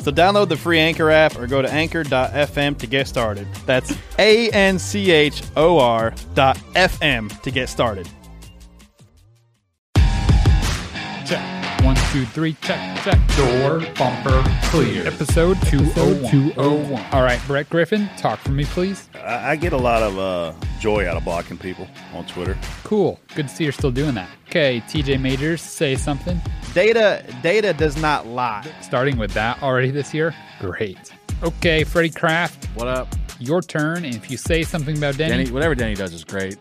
So download the free Anchor app or go to anchor.fm to get started. That's A N C H O R dot FM to get started. Check. One, two, three, check, check. Door bumper clear. Episode 201. All right, Brett Griffin, talk for me, please. I, I get a lot of uh, joy out of blocking people on Twitter. Cool. Good to see you're still doing that. Okay, TJ Majors, say something. Data data does not lie. Starting with that already this year? Great. Okay, Freddie Kraft, What up? your turn. And if you say something about Denny, Denny, whatever Denny does is great.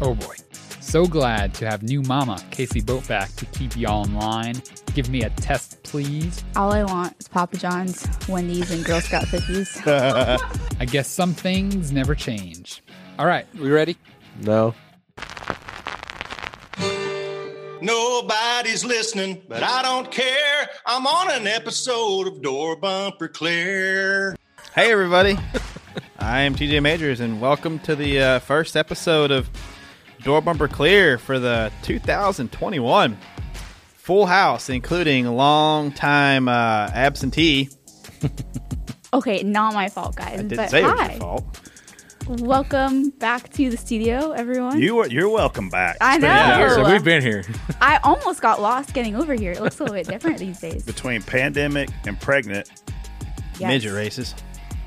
oh boy. So glad to have new mama, Casey Boat, back to keep y'all in line. Give me a test, please. All I want is Papa John's, Wendy's, and Girl Scout cookies. I guess some things never change. All right, we ready? No. Nobody's listening, but I don't care. I'm on an episode of Door Bumper Clear. Hey everybody, I am TJ Majors and welcome to the uh, first episode of Door Bumper Clear for the 2021 Full House, including long-time uh, absentee. Okay, not my fault, guys. I didn't but say it was your fault. Welcome back to the studio, everyone. You are, you're welcome back. I It's been know. years. So we've been here. I almost got lost getting over here. It looks a little bit different these days. Between pandemic and pregnant, Yes. Midget races.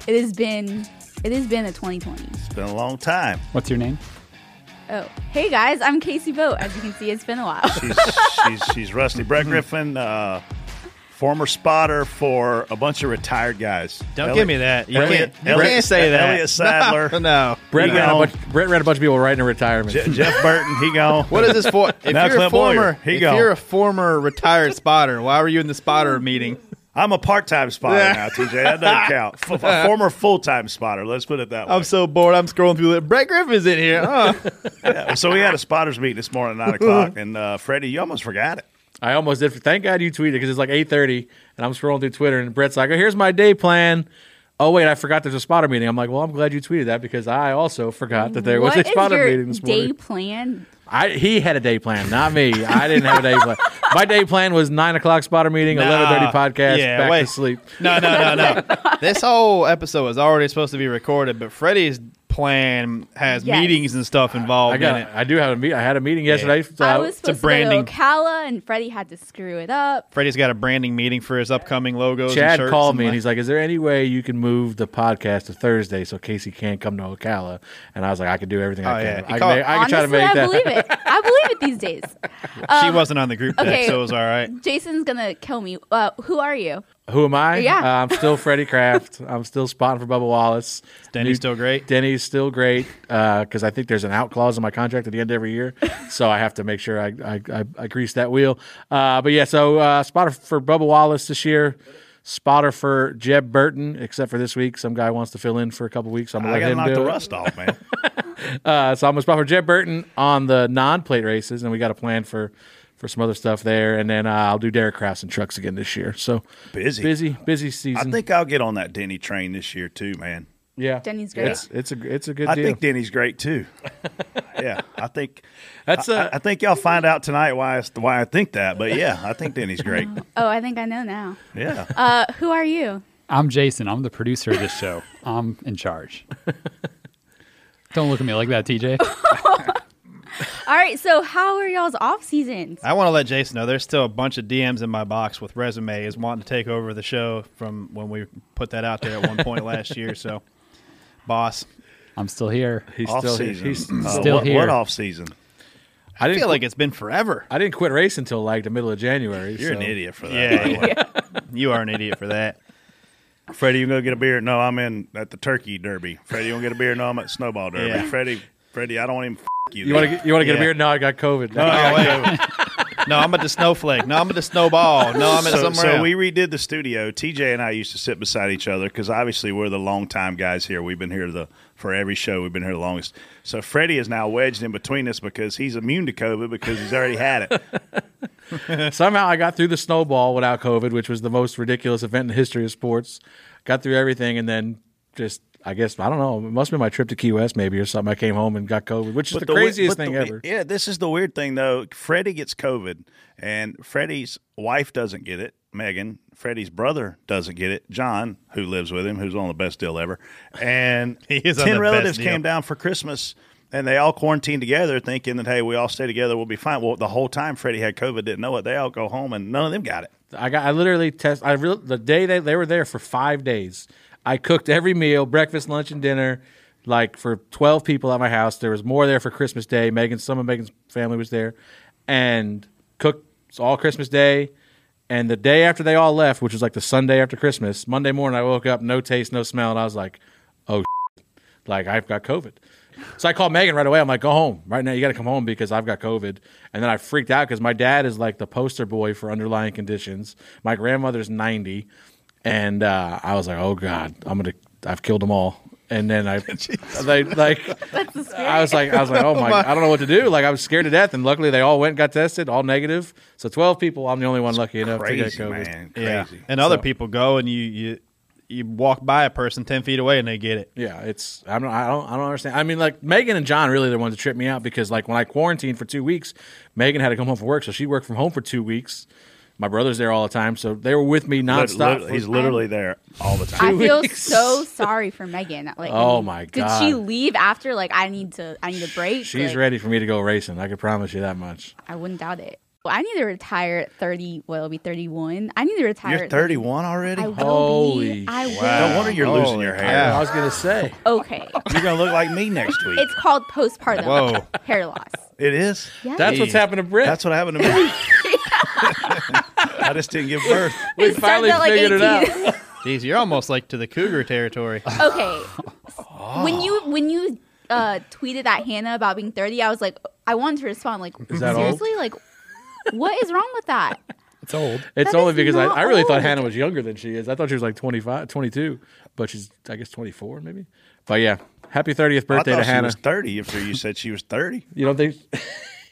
It has been. It has been a 2020. it's been a long time. What's your name? Oh, hey guys, I'm Casey Boat. As you can see, it's been a while. She's she's, she's Rusty Brett Griffin, uh, former spotter for a bunch of retired guys. Don't Elliot- give me that. You Elliot- can't, you Elliot- can't say that. Elliott Sadler. No, no. Brett He ran, a bunch, Brett ran a bunch of people right into retirement. Je- Jeff Burton, he gone. What is this for? If Now you're a Clint Bowyer, former, he if gone. you're a former retired spotter, why were you in the spotter meeting? I'm a part-time spotter now, TJ. That doesn't count. F- a former full-time spotter. Let's put it that way. I'm so bored. I'm scrolling through it. Brett Griffin's in here. Huh? Yeah, so we had a spotters meeting this morning at nine o'clock, and uh, Freddie, you almost forgot it. I almost did. Thank God you tweeted because it's like eight thirty, and I'm scrolling through Twitter, and Brett's like, "Oh, here's my day plan." Oh wait, I forgot there's a spotter meeting. I'm like, well, I'm glad you tweeted that because I also forgot that there was What a is spotter your meeting this morning. day plan? I he had a day plan, not me. I didn't have a day plan. My day plan was nine o'clock spotter meeting, eleven thirty podcast, yeah, back wait. to sleep. No, no, no, no. this whole episode was already supposed to be recorded, but Freddie's plan has Yes. meetings and stuff involved I got. in it. I do have a meet. I had a meeting yesterday. So I was a supposed branding- to go to Ocala, and Freddie had to screw it up. Freddie's got a branding meeting for his upcoming logos. and Chad shirts called me and he's like, "Is there any way you can move the podcast to Thursday so Casey can't come to Ocala?" And I was like, "I can do everything Oh, I yeah. can. He I can, make, I can try to Honestly, make I that." believe it. I believe it these days. she wasn't on the group text, okay. so it was all right. Jason's gonna kill me. Uh, who are you? Who am I? Yeah. Uh, I'm still Freddie Kraft. I'm still spotting for Bubba Wallace. Denny's New- still great? Denny's still great because I think there's an out clause in my contract at the end of every year, so I have to make sure I I, I, I grease that wheel. Uh, but yeah, so uh, spotter for Bubba Wallace this year. Spotter for Jeb Burton, except for this week, some guy wants to fill in for a couple weeks. So I'm gonna I let him knock do the it. rust off, man. Uh, so I'm gonna spot for Jeb Burton on the non-plate races, and we got a plan for for some other stuff there. And then uh, I'll do Derek Kraus and trucks again this year. So Busy. busy, busy season. I think I'll get on that Denny train this year too, man. yeah, Denny's great. It's, it's a it's a good I deal. think Denny's great too. yeah, I think That's I, uh, I think y'all find out tonight why I, why I think that. But yeah, I think Denny's great. Oh, I think I know now. Yeah. Uh, who are you? I'm Jason. I'm the producer of this show. I'm in charge. Don't look at me like that, TJ. All right. So, how are y'all's off seasons? I want to let Jason know there's still a bunch of DMs in my box with resumes wanting to take over the show from when we put that out there at one point last year. So, boss, I'm still here. he's off still season. he's Uh, Still what, here. What off season? I I didn't feel qu- like it's been forever. I didn't quit racing until like the middle of January. You're an idiot for that. Yeah, by the way. yeah. you are an idiot for that. Freddie, you gonna get a beer? No, I'm in at the Turkey Derby. Freddie, you gonna get a beer? No, I'm at Snowball Derby. Yeah. Freddie, Freddie, I don't even f- you. You want to get, you want to get Yeah. a beer? No, I got COVID. Oh, wait. no, I'm at the snowflake. No, I'm at the snowball. No, I'm at so, somewhere so else. we redid the studio. TJ and I used to sit beside each other because obviously we're the long time guys here. We've been here the for every show. We've been here the longest. So Freddie is now wedged in between us because he's immune to COVID because he's already had it. Somehow I got through the snowball without COVID, which was the most ridiculous event in the history of sports. Got through everything, and then just I guess I don't know. It must have been my trip to Key West, maybe or something. I came home and got COVID, which is the, we- craziest but thing the- ever. Yeah, this is the weird thing though. Freddie gets COVID, and Freddie's wife doesn't get it. Megan, Freddie's brother doesn't get it. John, who lives with him, who's on the best deal ever, and He is on ten the best relatives deal. came down for Christmas. And they all quarantined together, thinking that hey, we all stay together, we'll be fine. Well, the whole time Freddie had COVID, didn't know it. They all go home, and none of them got it. I got I literally test. I real the day they they were there for five days. I cooked every meal, breakfast, lunch, and dinner, like for twelve people at my house. There was more there for Christmas Day. Megan, some of Megan's family was there, and cooked all Christmas Day. And the day after they all left, which was like the Sunday after Christmas, Monday morning, I woke up, no taste, no smell, and I was like, "Oh, shit. like I've got COVID." So I called Megan right away. I'm like, "Go home right now. You got to come home because I've got COVID." And then I freaked out because my dad is like the poster boy for underlying conditions. My grandmother's 90, and uh, I was like, "Oh God, I'm gonna, I've killed them all." And then I, they, like, That's the spirit. I was like, I was like, "Oh my, I don't know what to do." Like I was scared to death, and luckily they all went and got tested, all negative. So 12 people. I'm the only one lucky enough to get Crazy COVID. man, yeah, crazy. and other So- people go and you you you walk by a person ten feet away and they get it. Yeah, it's I don't I don't I don't understand. I mean, like Megan and John really the ones that tripped me out because like when I quarantined for two weeks, Megan had to come home from work, so she worked from home for two weeks. My brother's there all the time, so they were with me Lit- nonstop. lit- he's literally um, there all the time. I feel so sorry for Megan. Like, Oh my god, Did she leave after? Like, I need to. I need a break. She's Like, ready for me to go racing. I can promise you that much. I wouldn't doubt it. Well, I need to retire at thirty. Well, it'll be thirty-one. I need to retire. You're 31 already. I will Holy be. I will. No wonder you're losing Holy your cow. hair. I was gonna say. Okay, You're gonna look like me next week. it's called postpartum Whoa. hair loss. it is. Yeah. That's what's happened to Britt. That's what happened to me. I just didn't give birth. we It finally started like, figured it out. Jeez, you're almost like to the cougar territory. okay. When you when you uh, tweeted at Hannah about being thirty, I was like, I wanted to respond like, Is that old? seriously, like, what is wrong with that? It's old. It's That only because I, I really thought. Hannah was younger than she is. I thought she was like 25, 22, but she's I guess 24 maybe. But yeah, happy 30th I birthday thought to she Hannah. was 30 after you said she was 30. You don't think?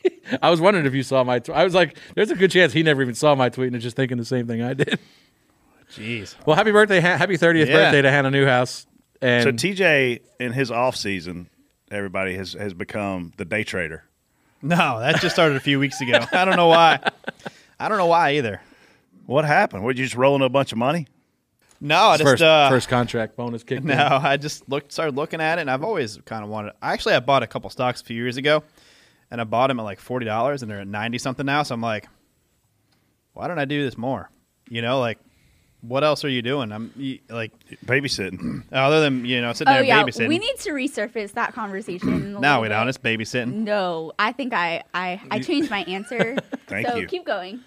I was wondering if you saw my. Tw- I was like, "There's a good chance he never even saw my tweet and is just thinking the same thing I did." Jeez. Well, happy birthday, ha- happy 30th Yeah. birthday to Hannah Newhouse. And So TJ in his off season, everybody has has become the day trader. No, that just started a few weeks ago. I don't know why. I don't know why either. What happened? Were you just rolling a bunch of money? No, I just first, uh, first contract bonus kicked. No, in. I just looked, started looking at it, and I've always kind of wanted. I actually I bought a couple stocks a few years ago, and I bought them at like forty dollars, and they're at ninety something now. So I'm like, why don't I do this more? You know, like, what else are you doing? I'm you, like, Babysitting. other than you know sitting Oh there yeah, babysitting. we need to resurface that conversation. a no, little we don't. It's babysitting. No, I think I I, I changed my answer. Thank so you. keep going.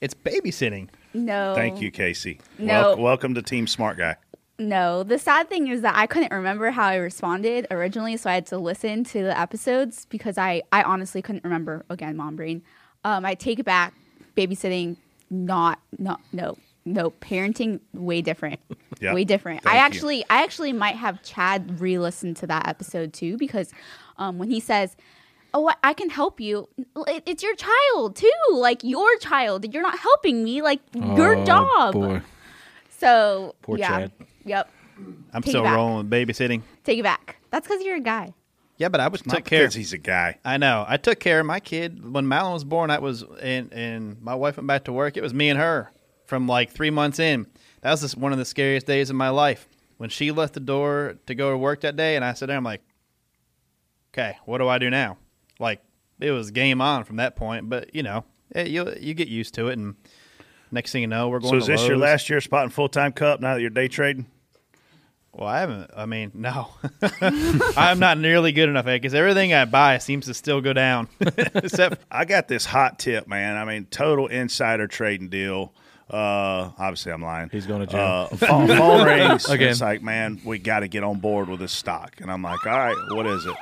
It's babysitting. No. Thank you, Casey. No. Wel- welcome to Team Smart Guy. No. The sad thing is that I couldn't remember how I responded originally, so I had to listen to the episodes because I, I honestly couldn't remember. Again, mom brain. Um, I take it back. Babysitting, not not no no parenting way different. Yeah. Way different. Thank I you. actually I actually might have Chad re-listen to that episode too because um, when he says. Oh, I- can help you. It- It's your child too, like your child. You're not helping me, like your Oh, job. Boy. So Poor yeah, Chad. Yep. I'm Take still back. rolling with babysitting. Take it back. That's because you're a guy. Yeah, but I was Not took care. because he's a guy. I know. I took care of my kid when Malin was born. I was and and my wife went back to work. It was me and her from like three months in. That was just one of the scariest days of my life. When she left the door to go to work that day, and I said, I'm like, okay, what do I do now? Like it was game on from that point. But you know, eh, you you get used to it, and next thing you know, we're going. To So is to this your Lowe's. last year spotting full time cup now that you're day trading? Well, I haven't. I mean, no, I'm not nearly good enough at it because everything I buy seems to still go down. Except, I got this hot tip, man. I mean, total insider trading deal. Uh, obviously, I'm lying. He's going to jail. Uh, phone, phone rings. Again. It's like, man, we got to get on board with this stock. And I'm like, all right, what is it?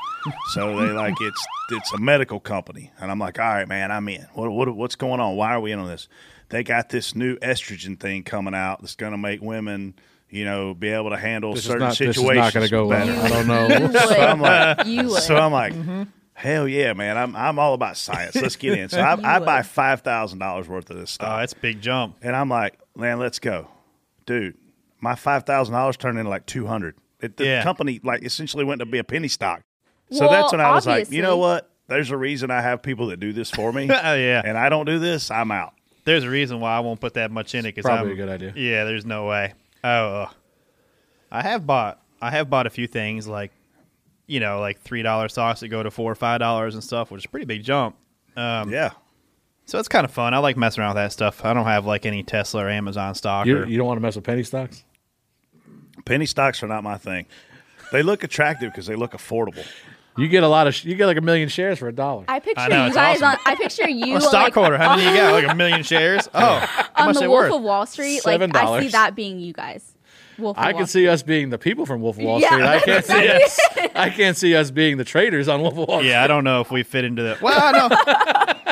So they like it's it's a medical company, and I'm like, all right, man, I'm in. What, what what's going on? Why are we in on this? They got this new estrogen thing coming out that's going to make women, you know, be able to handle This is certain not, this is not going to go well. better. I don't know. So I'm like, so I'm like, hell yeah, man! I'm I'm all about science. Let's get in. So I, I buy five thousand dollars worth of this stuff. oh, stuff, that's a big jump. and I'm like, man, let's go, dude. My five thousand dollars turned into like two hundred. The Yeah. company like essentially went to be a penny stock. So Well, that's when I was like, you know what? There's a reason I have people that do this for me, Oh yeah, and I don't do this. I'm out. there's a reason why I won't put that much in it. Cause Probably I'm- a good idea. Yeah, there's no way. Oh, ugh. I have bought. I have bought a few things like, you know, like three dollar stocks that go to four or five dollars and stuff, which is a pretty big jump. Um, Yeah. So it's kind of fun. I like messing around with that stuff. I don't have like any Tesla or Amazon stock. You, or, you don't want to mess with penny stocks? Penny stocks are not my thing. They look attractive because they look affordable. You get a lot of. sh- You get like a million shares for a dollar. I picture I know, you it's guys awesome. on. I picture you I'm a stockholder. How many you got? Like a million shares? Oh, how on much the they Wolf worth? of Wall Street. Like I $7. see that being you guys. Wolf of I Wall can see us being the people from Wolf of Wall Yeah. Street. I can't see us. I can't see us being the traders on Wolf of Wall Street. Yeah, I don't know if we fit into that. Well, I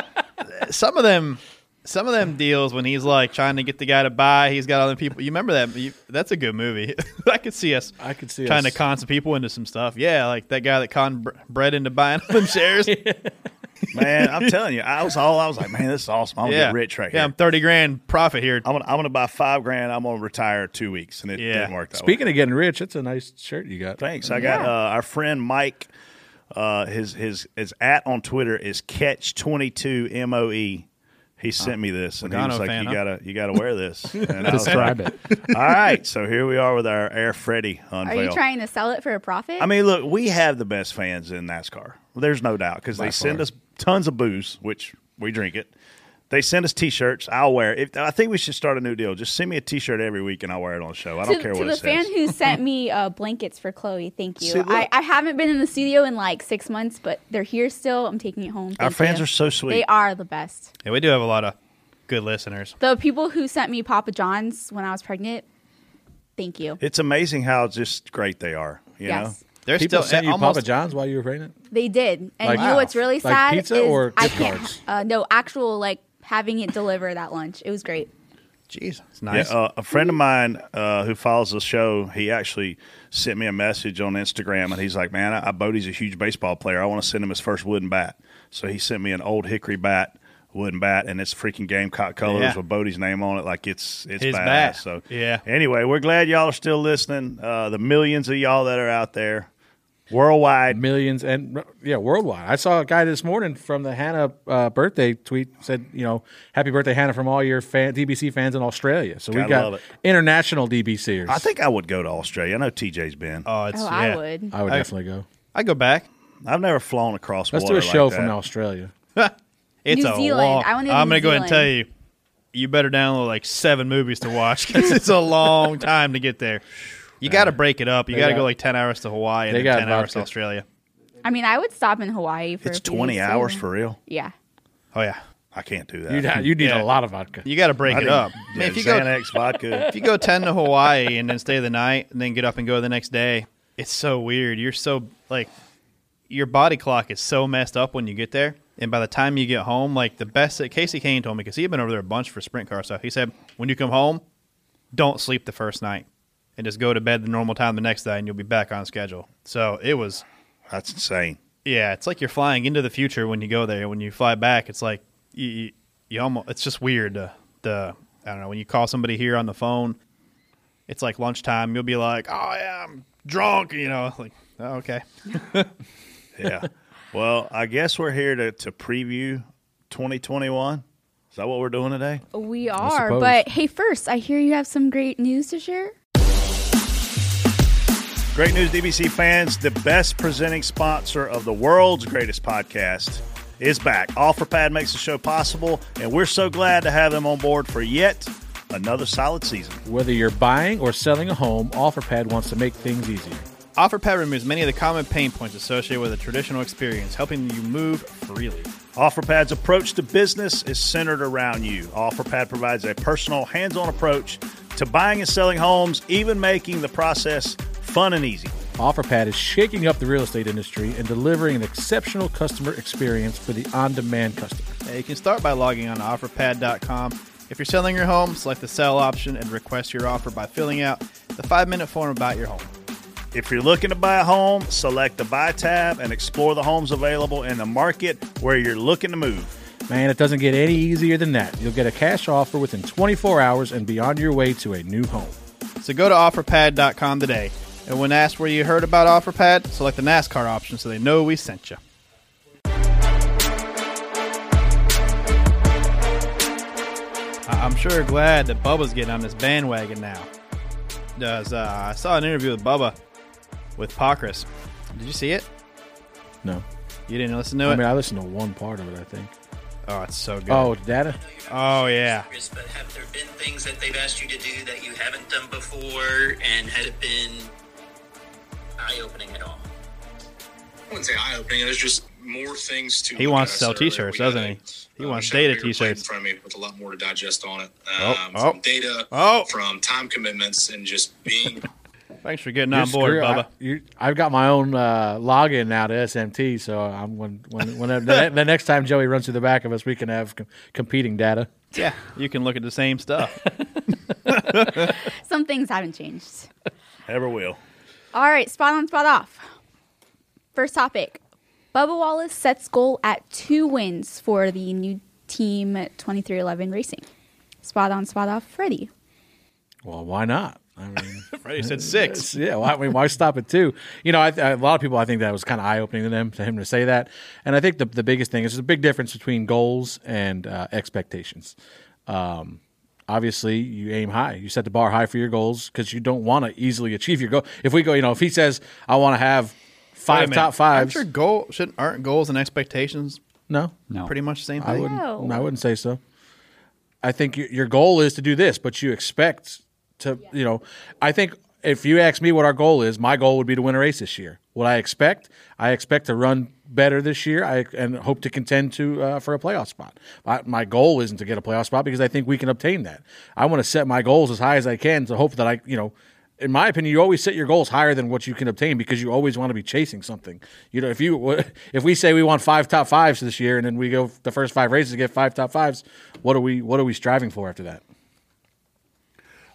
know some of them. Some of them deals when he's like trying to get the guy to buy, he's got other people. You remember that? You, that's a good movie. I could see us I could see trying us. to con some people into some stuff. Yeah, like that guy that con Bre- Brett into buying them shares. yeah, Man, I'm telling you, I was all I was like, man, this is awesome. I'm gonna get rich right yeah, here. Yeah, I'm thirty grand profit here. I'm gonna, I'm gonna buy five grand. I'm gonna retire two weeks, and it Yeah. didn't work that way. Speaking of getting rich, it's a nice shirt you got. Thanks. I got Yeah. uh, our friend Mike. Uh, his his his at on Twitter is catch twenty two m o e. He sent me this, and he was like, fan, "You huh? gotta you gotta wear this." And I was Describe like, it. All right, so here we are with our Air Freddy Are unveil. you trying to sell it for a profit? I mean, look, we have the best fans in NASCAR. There's no doubt because they send us tons of booze, which we drink it. They send us T-shirts. I'll wear it. If, I think we should start a new deal. Just send me a T-shirt every week, and I'll wear it on the show. I don't care to what the it fan says. who sent me uh, blankets for Chloe, thank you. See, look. I, I haven't been in the studio in like six months, but they're here still. I'm taking it home. Our fans you. are so sweet. They are the best. Yeah, we do have a lot of good listeners. The people who sent me Papa John's when I was pregnant, thank you. It's amazing how just great they are. You yes. know, They're People still sent you almost, Papa John's while you were pregnant. They did. And Like- you know what's really Like sad pizza is or I can't. cards? Uh, no, actual like having it deliver that lunch. It was great. Jeez, it's nice. Yeah, uh, a friend of mine uh, who follows the show, he actually sent me a message on Instagram, and he's like, "Man, I, I Bodie's a huge baseball player. I want to send him his first wooden bat." So he sent me an old hickory bat, wooden bat, and it's freaking Gamecock colors Yeah. with Bodie's name on it. Like it's it's His badass. bat. So Yeah. Anyway, we're glad y'all are still listening. Uh, the millions of y'all that are out there, worldwide. Millions and yeah, worldwide. I saw a guy this morning from the Hannah uh, birthday tweet said, you know, happy birthday Hannah from all your fan, DBC fans in Australia. So we Gotta got love it. international DBCers. I think I would go to Australia. I know TJ's been. oh, it's Oh, yeah. I would. I would I- definitely go. I go back. I've never flown across Let's do a show like from. Australia. It's New a Zealand. long. I wanna do I'm gonna go ahead and tell you, you better download like seven movies to watch because it's a long time to get there. You got to break it up. You got to go like ten hours to Hawaii and they then got ten hours to vodka. Australia. I mean, I would stop in Hawaii for It's a few 20 days, hours too. for real. Yeah. Oh yeah, I can't do that. You'd, ha- you'd need Yeah. a lot of vodka. you got to break I it think- up. yeah, I mean, if you go Xanax vodka. if you go 10 to Hawaii and then stay the night and then get up and go the next day, it's so weird. You're so like your body clock is so messed up when you get there. And by the time you get home, like the best that Kasey Kahne told me, because he had been over there a bunch for sprint car stuff. He said, when you come home, don't sleep the first night and just go to bed the normal time the next day and you'll be back on schedule. So it was, That's insane. yeah, it's like you're flying into the future when you go there. When you fly back, it's like you, you, you almost, it's just weird. The, the, I don't know, when you call somebody here on the phone, it's like lunchtime. You'll be like, oh, yeah, I'm drunk, you know, like, oh, okay. Yeah. well, I guess we're here to, to preview 2021. Is that what we're doing today? We are. But hey, first, I hear you have some great news to share. Great news, DBC fans. The best presenting sponsor of the world's greatest podcast is back. OfferPad makes the show possible, and we're so glad to have them on board for yet another solid season. Whether you're buying or selling a home, OfferPad wants to make things easier. OfferPad removes many of the common pain points associated with a traditional experience, helping you move freely. OfferPad's approach to business is centered around you. OfferPad provides a personal, hands on approach to buying and selling homes, even making the process fun and easy. OfferPad is shaking up the real estate industry and delivering an exceptional customer experience for the on demand customer. Now, you can start by logging on to offerpad.com. If you're selling your home, select the sell option and request your offer by filling out the five minute form about your home. If you're looking to buy a home, select the Buy tab and explore the homes available in the market where you're looking to move. Man, it doesn't get any easier than that. You'll get a cash offer within 24 hours and be on your way to a new home. So go to offerpad.com today. And when asked where you heard about OfferPad, select the NASCAR option so they know we sent you. I'm sure glad that Bubba's getting on this bandwagon now. Does uh, I saw an interview with Bubba with Pockrass. Did you see it? No. You didn't listen to I it? I mean, I listened to one part of it, I think. oh, it's so good. Oh, data? oh yeah. But have there been things that they've asked you to do that you haven't done before, and has it been eye-opening at all? I wouldn't say eye opening. There's just more things to. He wants to sell us that are- T-shirts, doesn't he? He uh, wants data T-shirts. in front of me with a lot more to digest on it. Oh, Um, oh. From data, Oh. from time commitments, and just being. Thanks for getting You're on board, screw- Bubba. I, you, I've got my own uh, login now to SMT, so I'm when when, when the, the next time Joey runs through the back of us, we can have com- competing data. yeah, you can look at the same stuff. Some things haven't changed. Ever will. All right, spot on, spot off. First topic. Bubba Wallace sets goal at two wins for the new team 23XI Racing. Spot on, spot off, Freddie. Well, why not? I mean, Freddie said six. yeah. Why, I mean, why stop at two? You know, I, I, a lot of people I think that was kind of eye opening to them to him to say that, and I think the the biggest thing is there's a big difference between goals and uh, expectations. Um, obviously, you aim high. You set the bar high for your goals because you don't want to easily achieve your goal. If we go, you know, if he says I want to have five top fives, Aren't your goal shouldn't aren't goals and expectations no, No. pretty much the same thing. I wouldn't. No. I wouldn't say so. I think your, your goal is to do this, but you expect to. You know, I think if you ask me what our goal is, my goal would be to win a race this year. What I expect, I expect to run better this year. I and hope to contend to uh, for a playoff spot. My, my goal isn't to get a playoff spot because I think we can obtain that. I want to set my goals as high as I can to hope that I, you know. In my opinion, you always set your goals higher than what you can obtain because you always want to be chasing something. You know, if you if we say we want five top fives this year and then we go the first five races to get five top fives, what are we what are we striving for after that?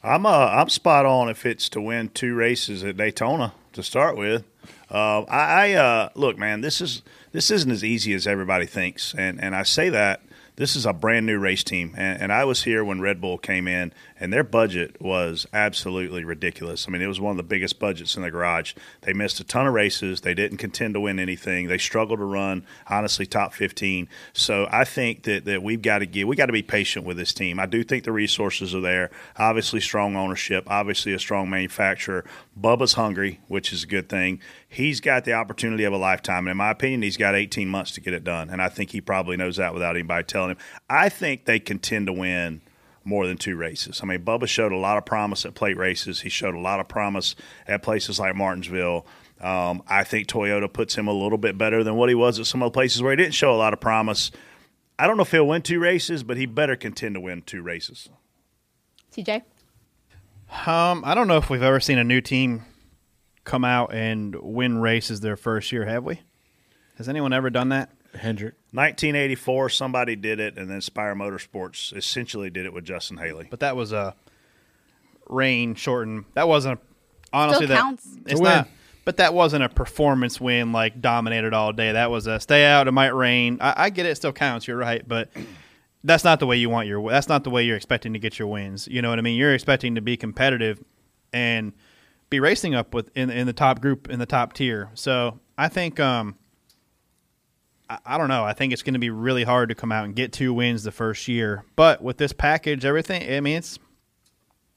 I'm uh, I'm spot on if it's to win two races at Daytona to start with. Uh, I, I uh, look, man, this is this isn't as easy as everybody thinks, and and I say that this is a brand new race team, and, and I was here when Red Bull came in, and their budget was absolutely ridiculous. I mean, it was one of the biggest budgets in the garage. They missed a ton of races. They didn't contend to win anything. They struggled to run, honestly, top fifteen. So I think that that we've got to get we got to be patient with this team. I do think the resources are there. Obviously, strong ownership. Obviously, a strong manufacturer. Bubba's hungry, which is a good thing. He's got the opportunity of a lifetime, and in my opinion, he's got 18 months to get it done. And I think he probably knows that without anybody telling him. I think they contend to win more than two races. I mean, Bubba showed a lot of promise at plate races. He showed a lot of promise at places like Martinsville. Um, I think Toyota puts him a little bit better than what he was at some of the places where he didn't show a lot of promise. I don't know if he'll win two races, but he better contend to win two races. TJ? Um, I don't know if we've ever seen a new team come out and win races their first year, have we? Has anyone ever done that? Hendrick. 1984, somebody did it, and then Spire Motorsports essentially did it with Justin Haley. But that was a rain shortened. That wasn't a, honestly Still that it's To win. not. But that wasn't a performance win like dominated all day. That was a stay out. It might rain. I, I get it. it. Still counts. You're right, but that's not the way you want your. That's not the way you're expecting to get your wins. You know what I mean? You're expecting to be competitive and be racing up with in in the top group in the top tier. So I think um, I, I don't know. I think it's going to be really hard to come out and get two wins the first year. But with this package, everything. I mean, it's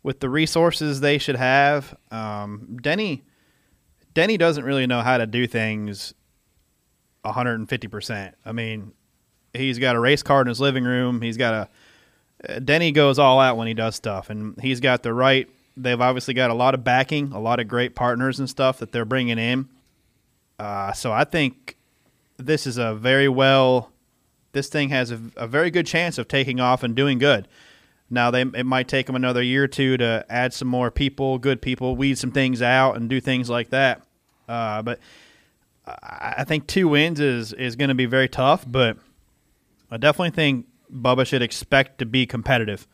with the resources they should have. Um, Denny Denny doesn't really know how to do things 150%. I mean, he's got a race car in his living room. He's got a Denny goes all out when he does stuff, and he's got the right. They've obviously got a lot of backing, a lot of great partners and stuff that they're bringing in. Uh, so I think this is a very well. This thing has a, a very good chance of taking off and doing good. Now they it might take them another year or two to add some more people, good people, weed some things out, and do things like that. Uh, but I think two wins is is going to be very tough. But I definitely think Bubba should expect to be competitive.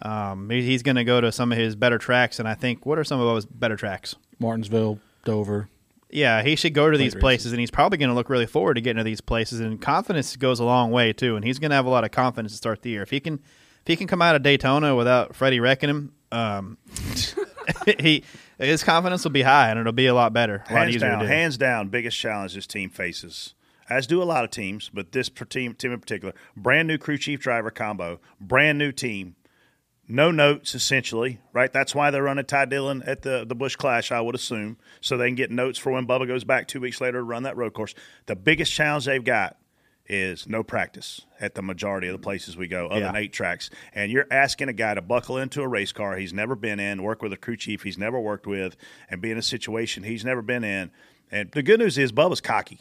Um, he's going to go to some of his better tracks, and I think what are some of Bubba's better tracks? Martinsville, Dover. Yeah, he should go to these races. places, and he's probably going to look really forward to getting to these places. And confidence goes a long way too, and he's going to have a lot of confidence to start the year. If he can, if he can come out of Daytona without Freddie wrecking him, um, he his confidence will be high, and it'll be a lot better, a lot hands easier down, to do. hands down, biggest challenge this team faces, as do a lot of teams, but this team, team in particular, brand new crew chief driver combo, brand new team, no notes essentially, right? That's why they're running Ty Dillon at the the Busch Clash, I would assume, so they can get notes for when Bubba goes back two weeks later to run that road course. The biggest challenge they've got is no practice at the majority of the places we go, other Yeah. than eight tracks. And you're asking a guy to buckle into a race car he's never been in, work with a crew chief he's never worked with, and be in a situation he's never been in. And the good news is Bubba's cocky.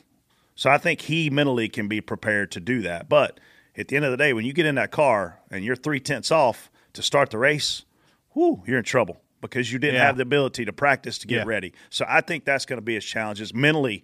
So I think he mentally can be prepared to do that. But at the end of the day, when you get in that car and you're three tenths off to start the race, whoo, you're in trouble because you didn't Yeah. have the ability to practice to get Yeah. ready. So I think that's going to be his challenge is mentally,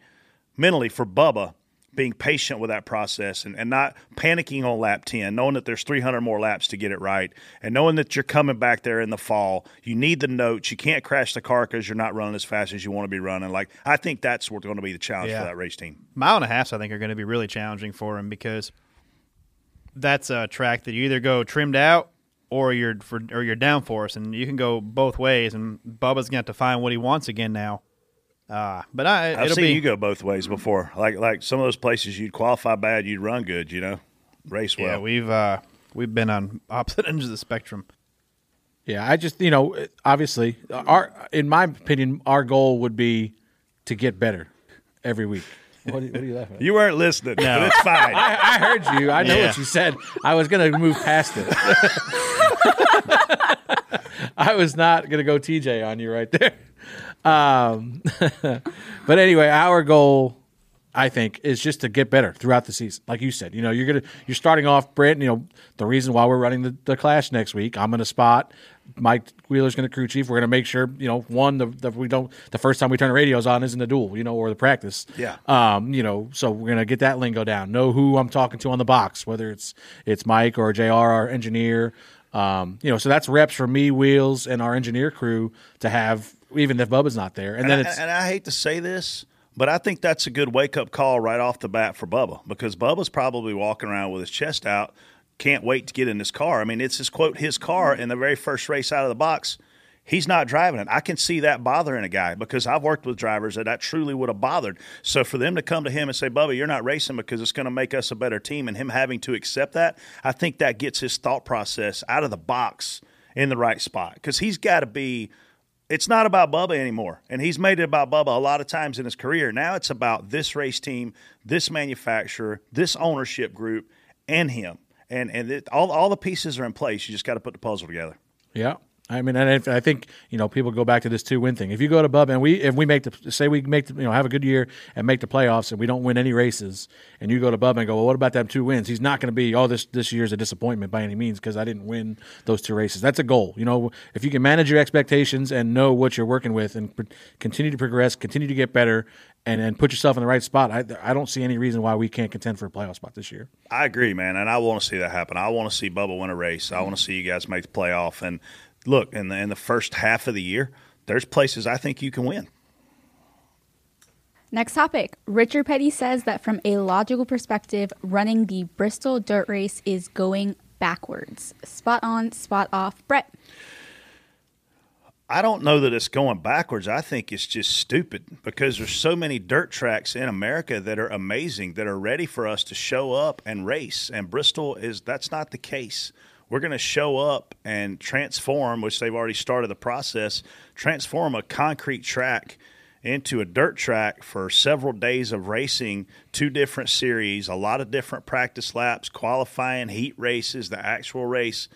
mentally for Bubba being patient with that process and, and not panicking on lap 10, knowing that there's 300 more laps to get it right, and knowing that you're coming back there in the fall. You need the notes. You can't crash the car because you're not running as fast as you want to be running. Like I think that's what's going to be the challenge Yeah. for that race team. mile and a half, I think, are going to be really challenging for him because that's a track that you either go trimmed out or you're for or you're downforce, and you can go both ways. And Bubba's going to have to find what he wants again now. Uh, but I, I've it'll seen be you go both ways before. Like like some of those places you'd qualify bad, you'd run good. You know, race well. yeah. We've uh, we've been on opposite ends of the spectrum. Yeah, I just you know obviously our in my opinion our goal would be to get better every week. What are, what are you laughing at? You weren't listening, but it's fine. I, I heard you. I know Yeah. what you said. I was going to move past it. I was not going to go TJ on you right there. Um, but anyway, our goal, I think, is just to get better throughout the season. Like you said, you know, you're gonna you're starting off, Brent. You know, the reason why we're running the, the clash next week. I'm going to spot. Mike Wheeler's going to crew chief. We're going to make sure, you know, one the, the we don't the first time we turn the radios on isn't the duel, you know, or the practice. Yeah. Um, you know, so we're gonna get that lingo down. Know who I'm talking to on the box, whether it's it's Mike or Jr. our engineer. Um, you know, so that's reps for me, Wheels, and our engineer crew to have, even if Bubba's not there. And, then and, it's and I hate to say this, but I think that's a good wake up call right off the bat for Bubba because Bubba's probably walking around with his chest out, can't wait to get in this car. I mean, it's his quote his car in the very first race out of the box. He's not driving it. I can see that bothering a guy because I've worked with drivers that that truly would have bothered. So for them to come to him and say, "Bubba, you're not racing because it's going to make us a better team," and him having to accept that, I think that gets his thought process out of the box in the right spot because he's got to be it's not about Bubba anymore. And he's made it about Bubba a lot of times in his career. Now it's about this race team, this manufacturer, this ownership group, and him. And and it, all all the pieces are in place. You just got to put the puzzle together. Yeah. I mean, and if, I think you know people go back to this two win thing. If you go to Bubba and we if we make the say we make the, you know have a good year and make the playoffs and we don't win any races and you go to Bubba and go, well, what about them two wins? He's not going to be oh this this year's a disappointment by any means because I didn't win those two races. That's a goal. You know, if you can manage your expectations and know what you're working with and pr- continue to progress, continue to get better, and and put yourself in the right spot, I I don't see any reason why we can't contend for a playoff spot this year. I agree, man, and I want to see that happen. I want to see Bubba win a race. I want to see you guys make the playoff. And look, in the in the first half of the year, there's places I think you can win. Next topic. Richard Petty says that from a logical perspective, running the Bristol dirt race is going backwards. Spot on, spot off. Brett. I don't know that it's going backwards. I think it's just stupid because there's so many dirt tracks in America that are amazing that are ready for us to show up and race. And Bristol is that's not the case. We're going to show up and transform, which they've already started the process, transform a concrete track into a dirt track for several days of racing, two different series, a lot of different practice laps, qualifying, heat races, the actual race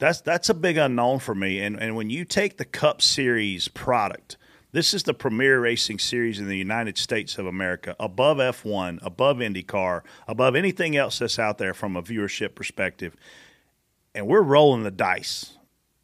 That's that's a big unknown for me. And and when you take the Cup Series product, this is the premier racing series in the United States of America, above F1, above IndyCar, above anything else that's out there from a viewership perspective. And we're rolling the dice.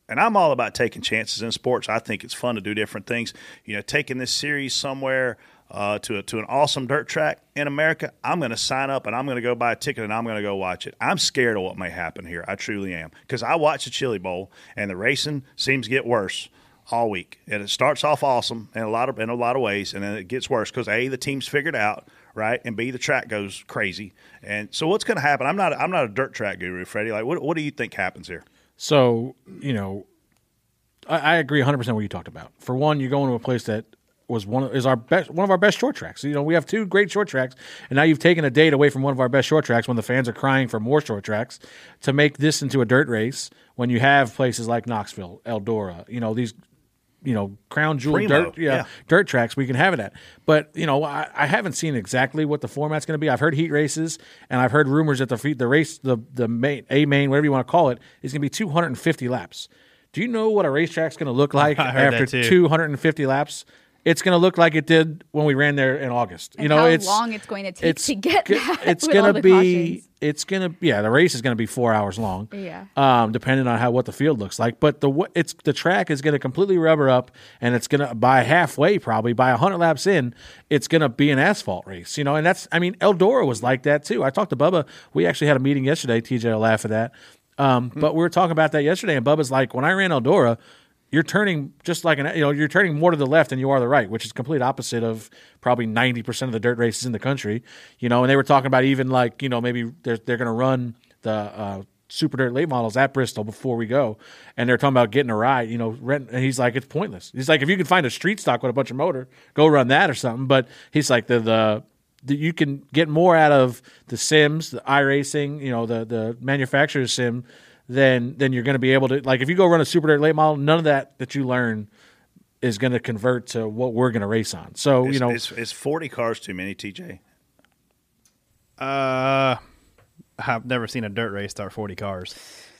And I'm all about taking chances in sports. I think it's fun to do different things. You know, taking this series somewhere uh, to a, to an awesome dirt track in America, I'm going to sign up and I'm going to go buy a ticket and I'm going to go watch it. I'm scared of what may happen here. I truly am because I watch the Chili Bowl and the racing seems to get worse all week. And it starts off awesome in a lot of in a lot of ways, and then it gets worse because a the team's figured out right, and b the track goes crazy. And so what's going to happen? I'm not I'm not a dirt track guru, Freddie. Like what what do you think happens here? So, you know, I, I agree 100 percent what you talked about. For one, you're going to a place that was one of, is our best one of our best short tracks. You know, we have two great short tracks, and now you've taken a date away from one of our best short tracks when the fans are crying for more short tracks to make this into a dirt race. When you have places like Knoxville, Eldora, you know these. You know, crown jewel Primo, dirt, yeah, yeah. dirt tracks. We can have it at, but you know, I, I haven't seen exactly what the format's going to be. I've heard heat races, and I've heard rumors that the the race, the the main, a main, whatever you want to call it, is going to be 250 laps. Do you know what a racetrack's going to look like after 250 laps? It's going to look like it did when we ran there in August. And you know, how it's long it's going to take to get that It's gonna be. cautions. It's gonna. Yeah, the race is gonna be four hours long. Yeah. Um, depending on how what the field looks like, but the it's the track is gonna completely rubber up, and it's gonna by halfway probably by hundred laps in, it's gonna be an asphalt race. You know, and that's. I mean, Eldora was like that too. I talked to Bubba. We actually had a meeting yesterday. TJ will laugh at that. Um, Hmm. But we were talking about that yesterday, and Bubba's like, when I ran Eldora, you're turning just like an you know you're turning more to the left than you are the right, which is complete opposite of probably ninety percent of the dirt races in the country. You know, and they were talking about even like you know maybe they're they're going to run the uh, super dirt late models at Bristol before we go, and they're talking about getting a ride. You know, rent, and he's like it's pointless. He's like if you can find a street stock with a bunch of motor, go run that or something. But he's like the the that you can get more out of the sims, the iRacing, you know, the the manufacturer's sim than then you're going to be able to like if you go run a super dirt late model, none of that that you learn is going to convert to what we're going to race on. So Is, you know, is, is 40 cars too many, TJ? Uh, I've never seen a dirt race start 40 cars.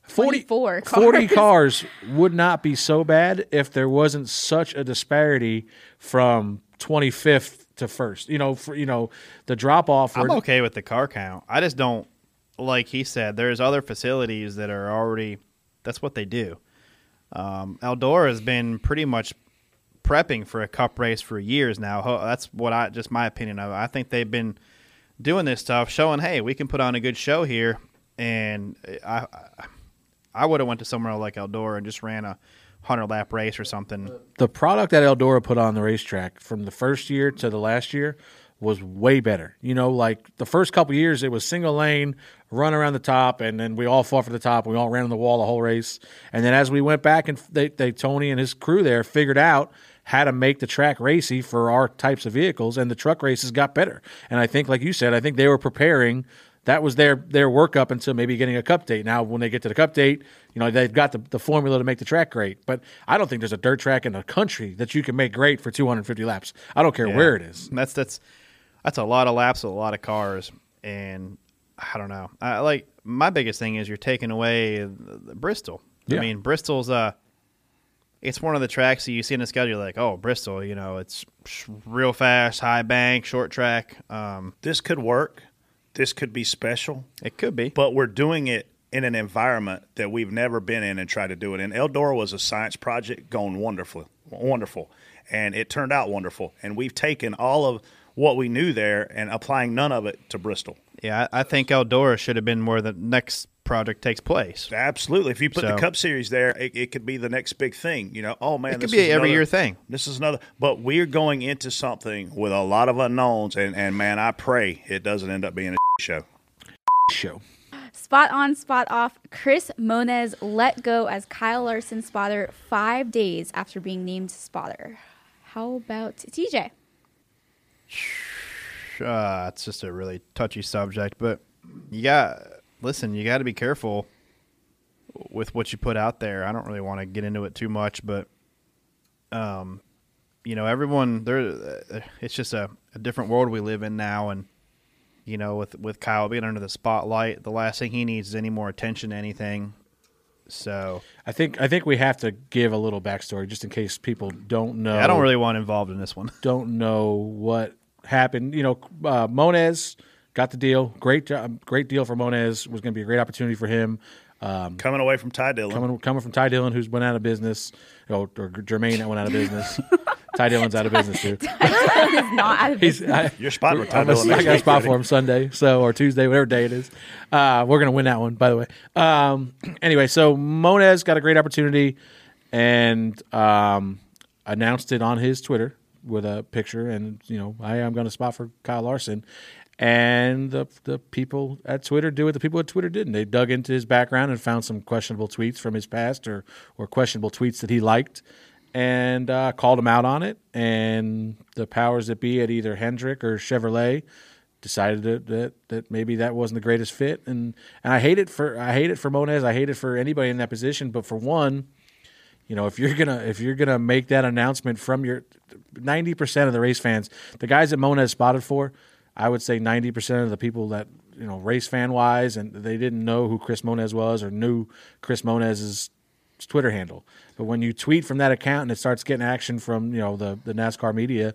40, 24 40 cars. cars would not be so bad if there wasn't such a disparity from 25th to first. You know, for you know the drop off. I'm okay with the car count. I just don't like he said. There's other facilities that are already. That's what they do. Um, Eldora has been pretty much prepping for a cup race for years now. That's what I just my opinion of. I think they've been doing this stuff, showing hey, we can put on a good show here. And I, I, I would have went to somewhere like Eldora and just ran a hundred lap race or something. the product that Eldora put on the racetrack from the first year to the last year was way better. You know, like the first couple years, it was single lane, run around the top, and then we all fought for the top. We all ran on the wall the whole race. And then as we went back, and they, they Tony and his crew there figured out how to make the track racy for our types of vehicles, and the truck races got better. And I think, like you said, I think they were preparing. That was their their work up until maybe getting a cup date. Now, when they get to the cup date, you know they've got the, the formula to make the track great. But I don't think there's a dirt track in the country that you can make great for 250 laps. I don't care where it is. That's that's that's a lot of laps with a lot of cars, and I don't know. I, like my biggest thing is you're taking away the, the Bristol. Yeah. I mean, Bristol's uh, it's one of the tracks that you see in the schedule. Like, oh, Bristol, you know, it's sh- real fast, high bank, short track. Um, This could work. This could be special, it could be. but we're doing it in an environment that we've never been in and tried to do it. And Eldora was a science project going wonderful, wonderful, and it turned out wonderful. And we've taken all of what we knew there and applying none of it to Bristol. Yeah, I, I think Eldora should have been where the next project takes place. Absolutely. If you put the Cup Series there, it, it could be the next big thing. You know, oh man, It this could be is every another- year thing. This is another, but we're going into something with a lot of unknowns, and and man, I pray it doesn't end up being a show. Show. Spot on, spot off. Chris Moniz let go as Kyle Larson spotter five days after being named spotter. How about TJ? Uh, it's just a really touchy subject, but you got listen. You got to be careful with what you put out there. I don't really want to get into it too much, but um, you know, everyone there. uh, It's just a, a different world we live in now, and you know, with with Kyle being under the spotlight, the last thing he needs is any more attention to anything. So I think I think we have to give a little backstory just in case people don't know. I don't really want involved in this one. don't know what happened. You know, uh, Moniz got the deal. Great job, great deal for Moniz. Was going to be a great opportunity for him. Um, Coming away from Ty Dillon. coming coming from Ty Dillon, who's went out of business, or, or Germain that went out of business. Ty Dillon's out of business too. It's not out of business. I, You're spotting with Ty I'm a- Dillon. I got a spot for him Sunday, so or Tuesday, whatever day it is. Uh, we're gonna win that one, by the way. Um, anyway, so Moniz got a great opportunity and um, announced it on his Twitter with a picture, and you know, I am gonna spot for Kyle Larson. And the the people at Twitter do what the people at Twitter did, and they dug into his background and found some questionable tweets from his past or or questionable tweets that he liked, and uh, called him out on it. And the powers that be at either Hendrick or Chevrolet decided that, that that maybe that wasn't the greatest fit. And and I hate it for I hate it for Moniz. I hate it for anybody in that position. But for one, you know, if you're gonna if you're gonna make that announcement from your ninety percent of the race fans, the guys that Moniz spotted for, I would say ninety percent of the people that you know race fan wise, and they didn't know who Chris Moniz was or knew Chris Moniz's Twitter handle. But when you tweet from that account and it starts getting action from you know the the NASCAR media,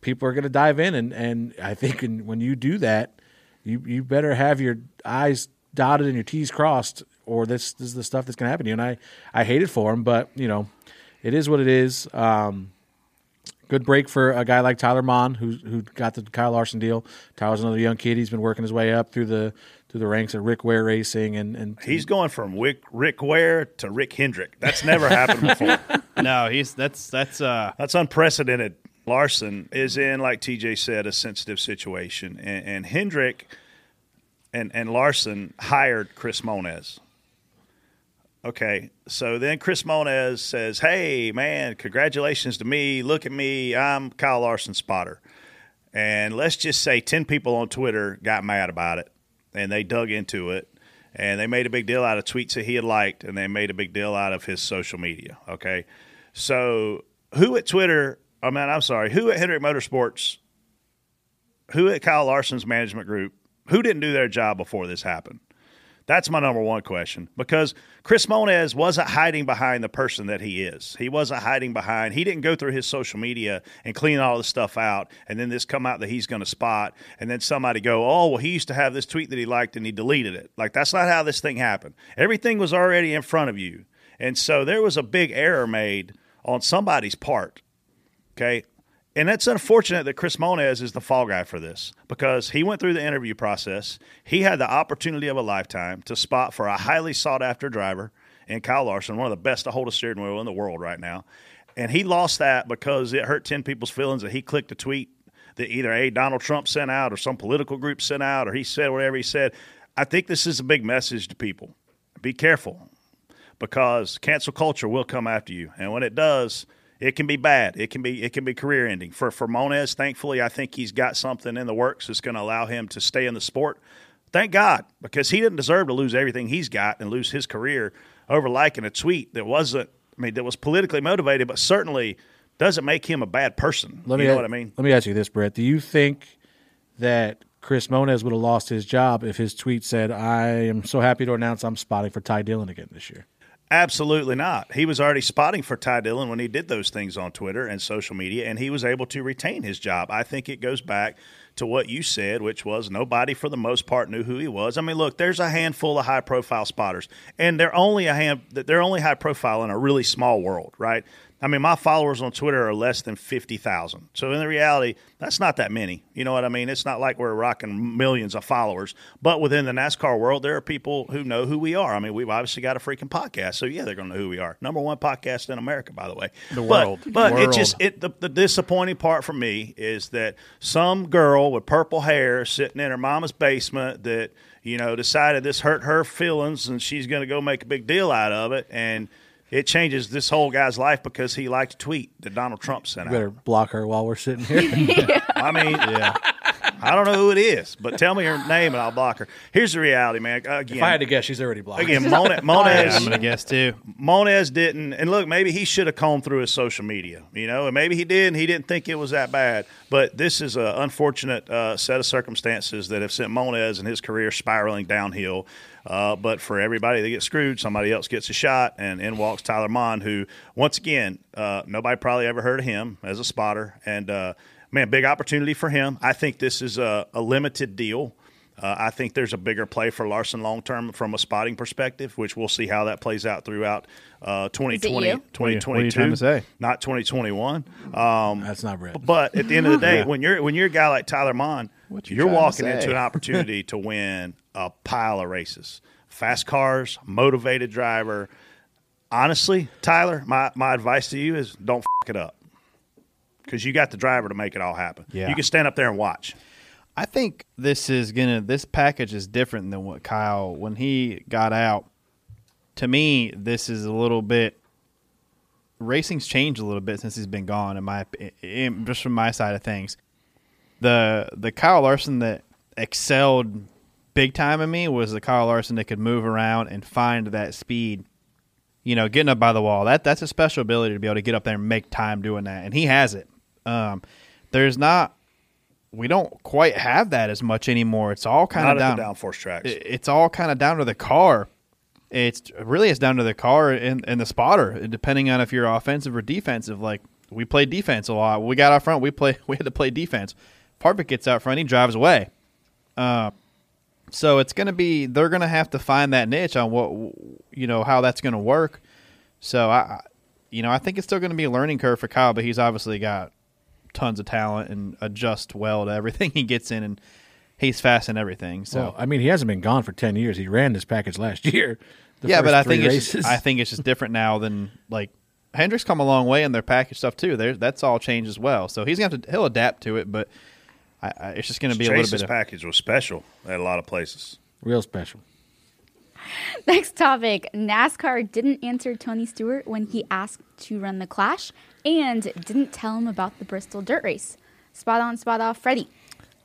people are going to dive in, and and I think in, when you do that, you you better have your I's dotted and your T's crossed, or this, this is the stuff that's going to happen to you. And I I hate it for him, but you know, it is what it is. Um, good break for a guy like Tyler Monn, who who got the Kyle Larson deal. Tyler's another young kid. He's been working his way up through the through the ranks of Rick Ware Racing, and and He's going from Rick, Rick Ware to Rick Hendrick. That's never happened before. No, he's that's that's uh That's unprecedented. Larson is in, like TJ said, a sensitive situation, and, and Hendrick and and Larson hired Chris Moniz. Okay, so then Chris Moniz says, "Hey, man, congratulations to me. Look at me. I'm Kyle Larson spotter." And let's just say ten people on Twitter got mad about it, and they dug into it, and they made a big deal out of tweets that he had liked, and they made a big deal out of his social media. Okay, so who at Twitter? Oh, I mean, I'm sorry, who at Hendrick Motorsports? Who at Kyle Larson's management group? Who didn't do their job before this happened? That's my number one question because Chris Moniz wasn't hiding behind the person that he is. He wasn't hiding behind. He didn't go through his social media and clean all this stuff out, and then this come out that he's going to spot, and then somebody go, "Oh, well, he used to have this tweet that he liked and he deleted it." Like that's not how this thing happened. Everything was already in front of you, and so there was a big error made on somebody's part. Okay. And it's unfortunate that Chris Moniz is the fall guy for this because he went through the interview process. He had the opportunity of a lifetime to spot for a highly sought after driver in Kyle Larson, one of the best to hold a steering wheel in the world right now. And he lost that because it hurt 10 people's feelings that he clicked a tweet that either A, Donald Trump sent out or some political group sent out or he said whatever he said. I think this is a big message to people. Be careful because cancel culture will come after you. And when it does, it can be bad. It can be it can be career ending. For for Moniz, thankfully, I think he's got something in the works that's going to allow him to stay in the sport. Thank God, because he didn't deserve to lose everything he's got and lose his career over liking a tweet that wasn't I mean that was politically motivated, but certainly doesn't make him a bad person. Let me you know what I mean? Let me ask you this, Brett. Do you think that Chris Moniz would have lost his job if his tweet said, "I am so happy to announce I'm spotting for Ty Dillon again this year"? Absolutely not. He was already spotting for Ty Dillon when he did those things on Twitter and social media, and he was able to retain his job. I think it goes back to what you said, which was nobody for the most part knew who he was. I mean, look, there's a handful of high profile spotters, and they're only a hand they're only high profile in a really small world, right? I mean, my followers on Twitter are less than 50,000. So, in the reality, that's not that many. You know what I mean? It's not like we're rocking millions of followers. But within the NASCAR world, there are people who know who we are. I mean, we've obviously got a freaking podcast. So, yeah, they're going to know who we are. Number one podcast in America, by the way. The world. But, it World. just, it, the, the disappointing part for me is that some girl with purple hair sitting in her mama's basement that, you know, decided this hurt her feelings and she's going to go make a big deal out of it. And, it changes this whole guy's life because he liked a tweet that Donald Trump sent You better out. block her while we're sitting here. I mean, yeah. I don't know who it is, but tell me her name and I'll block her. Here's the reality, man. Again, If I had to guess, she's already blocked. again, Mone- Yeah, I'm gonna guess too. Moniz didn't, and look, maybe he should have combed through his social media, you know, and maybe he did, and he didn't think it was that bad. But this is an unfortunate uh, set of circumstances that have sent Moniz and his career spiraling downhill. Uh, but for everybody that gets screwed, somebody else gets a shot, and in walks Tyler Monn, who, once again, uh, nobody probably ever heard of him as a spotter, and uh, man, big opportunity for him. I think this is a, a limited deal. Uh, I think there's a bigger play for Larson long term from a spotting perspective, which we'll see how that plays out throughout uh, 2020, you? What are you 2022, trying to say? not 2021. Um, That's not Brett. but at the end of the day, when you're when you're a guy like Tyler Monn, What you you're walking into an opportunity to win a pile of races, fast cars, motivated driver. Honestly, Tyler, my, my advice to you is don't f- it up because you got the driver to make it all happen. Yeah. You can stand up there and watch. I think this is gonna. This package is different than what Kyle when he got out. To me, this is a little bit. Racing's changed a little bit since he's been gone. In my, in, just from my side of things, the the Kyle Larson that excelled big time in me was the Kyle Larson that could move around and find that speed. You know, getting up by the wall. That that's a special ability to be able to get up there and make time doing that, and he has it. Um, there's not we don't quite have that as much anymore. It's all kind Not of down. downforce tracks. it- It's all kind of down to the car. It's really it's down to the car and, and the spotter, depending on if you're offensive or defensive. Like we play defense a lot. We got out front. We play. We had to play defense. Harvick gets out front. He drives away. Uh, so it's going to be they're going to have to find that niche on what you know how that's going to work. So I, you know, I think it's still going to be a learning curve for Kyle, but he's obviously got tons of talent and adjust well to everything he gets in, and he's fast in everything. So Well, I mean, he hasn't been gone for ten years. He ran this package last year. yeah, but I think it's just, I think it's just different now than like Hendricks come a long way in their package stuff too. There, that's all changed as well. So he's gonna have to he'll adapt to it, but I, I, it's just going to be a little Chase's bit of package was special at a lot of places. real special. Next topic NASCAR didn't answer Tony Stewart when he asked to run the Clash and didn't tell him about the Bristol Dirt Race. Spot on, spot off, Freddie.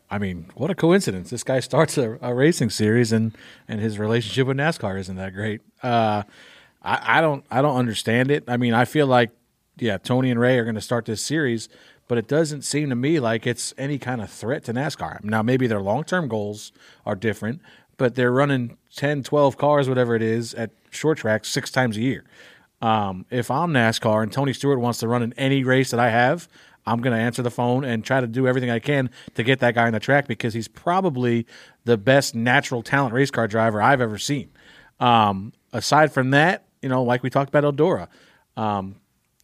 I mean, what a coincidence! This guy starts a, a racing series, and and his relationship with NASCAR isn't that great. Uh, I, I don't I don't understand it. I mean, I feel like yeah, Tony and Ray are going to start this series, but it doesn't seem to me like it's any kind of threat to NASCAR. Now, maybe their long term goals are different, but they're running 10, 12 cars, whatever it is, at short tracks six times a year. Um, if I'm NASCAR and Tony Stewart wants to run in any race that I have, I'm going to answer the phone and try to do everything I can to get that guy on the track because he's probably the best natural talent race car driver I've ever seen. Um, aside from that, you know, like we talked about Eldora, um,